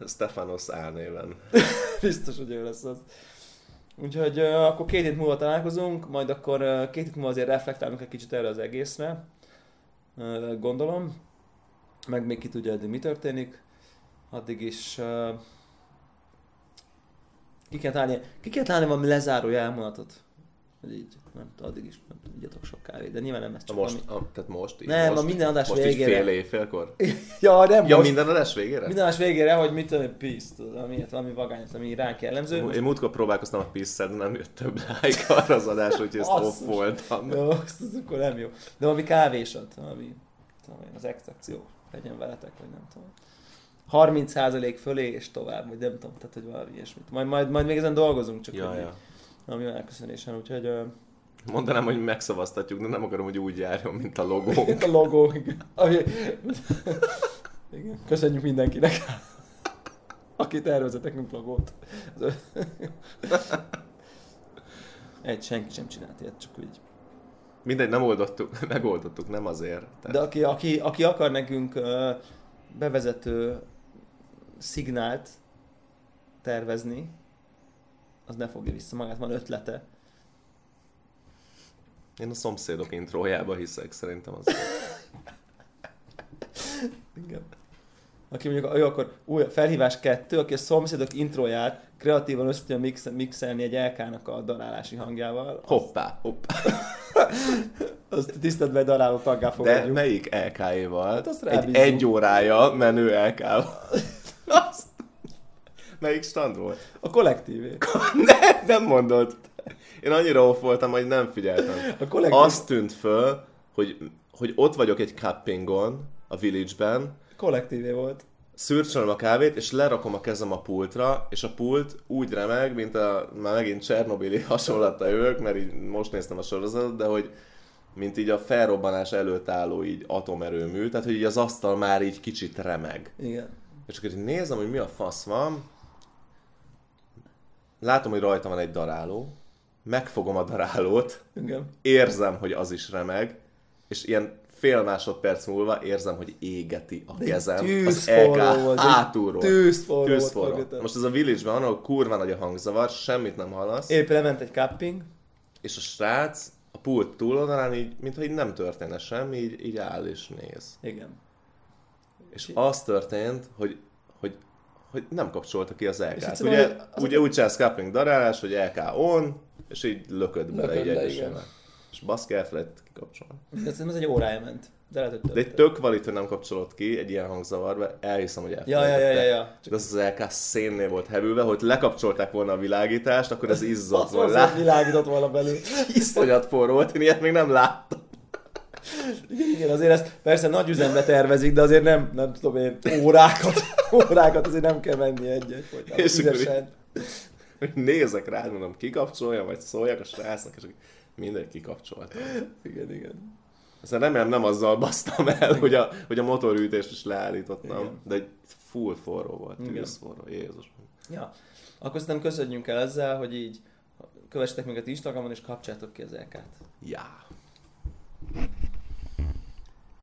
Stefanos álnéven. (laughs) Biztos, hogy ő lesz az. Úgyhogy uh, akkor két hét múlva találkozunk, majd akkor uh, két hét múlva azért reflektálunk egy kicsit erre az egészre. Uh, gondolom. Meg még ki tudja, hogy mi történik. Addig is uh, ki kell találni, ki kell találni valami lezáró elmonatot. Hogy így, nem tudom, addig is nem tudom, igyatok sok kávét, de nyilván nem ez csak most, valami... a, tehát most így, Nem, most, a minden adás most végére. fél éjfélkor? (laughs) Ja, nem Ja, most. minden adás végére? Minden adás végére, hogy mit tudom, peace, ami, valami vagányos, ami ránk jellemző. Én múltkor próbálkoztam a pisszel, de nem jött több like arra az adás, úgyhogy ezt off voltam. Jó, az akkor nem jó. De valami kávésat, valami, tudom az extrakció legyen veletek, vagy nem tudom. 30% fölé és tovább, vagy nem tudom, tehát hogy valami ilyesmit. Majd, majd, majd még ezen dolgozunk, csak Ja, hogy ja. Valami elköszönésen, úgyhogy ö, Mondanám, hogy megszavaztatjuk, de nem akarom, hogy úgy járjon, mint a logó. (laughs) itt a logó, igen. Ami, igen. Köszönjük mindenkinek, aki tervezett nekünk logót. Egy, senki sem csinált ilyet, csak úgy. Mindegy, nem oldottuk, (laughs) megoldottuk, nem azért. Tehát De aki, aki, aki akar nekünk bevezető szignált tervezni, az ne fogja vissza magát, van ötlete. Én a szomszédok intrójába hiszek, szerintem az. (laughs) Igen. Aki mondjuk, ő akkor új, felhívás kettő, aki a szomszédok introját kreatívan össze tudja mix, mixelni egy LK-nak a darálási hangjával, Hoppá, hoppá. (laughs) azt tiszteletben daráló taggá De fogadjuk. melyik LK-éval? Hát azt egy egy órája menő LK-val. (laughs) Azt- Melyik stand volt? A kollektívé. (laughs) Ne, nem mondod. Én annyira off voltam, hogy nem figyeltem. A kollektív. Azt tűnt föl, hogy, hogy ott vagyok egy cuppingon, a village-ben, kollektívé volt. szürcsölöm a kávét, és lerakom a kezem a pultra, és a pult úgy remeg, mint a, már megint Csernobili hasonlatta jövök, mert így most néztem a sorozatot, de hogy mint így a felrobbanás előtt álló így atomerőmű, tehát hogy így az asztal már így kicsit remeg. Igen. És akkor így nézem, hogy mi a fasz van, látom, hogy rajta van egy daráló, megfogom a darálót, Igen. érzem, hogy az is remeg, és ilyen fél másodperc múlva érzem, hogy égeti a kezem. Az de hátulról. Tűzforró, Tűzforró. Most ez a village-ben van, ahol kurva nagy a hangzavar, semmit nem hallasz, Épp lement egy cupping, és a srác a pult túloldalán így, mintha így nem történne semmi, így, így áll és néz. igen. És az történt, hogy, hogy, hogy nem kapcsolta ki az LK-t. Ugye, az- az- ugye úgy csinálsz cupping darálás, hogy LK on, és így lököd bele Lököd egyesével. igen. És baszki elfelejtett kikapcsolni. Szerintem ez egy órája ment. De lehet, hogy De egy tök valit, hogy nem kapcsolod ki egy ilyen hangzavarba, elhiszem, hogy Ja, ja, ja, ja, ja. Csak az az LK szénnél volt hevülve, hogy lekapcsolták volna a világítást, akkor ez (laughs) izzott Az volna. volt, Lá... világított volna belül. (laughs) Iszonyat forró volt, én ilyet még nem láttam. Igen, igen, azért ezt persze nagy üzembe tervezik, de azért nem, nem tudom én, órákat, órákat azért nem kell menni egy-egy Ügyesen. hogy nézek rá, mondom, kikapcsolja, vagy szóljak a srácnak, és mindegy kikapcsolta. Igen, igen. Aztán remélem nem azzal basztam el, hogy a, hogy a motorűtést is leállítottam, Igen. de egy full forró volt, tűz forró, Jézus. Ja. Akkor szerintem köszönjünk el ezzel, hogy így kövessetek minket Instagramon, és kapcsátok ki az. Ja.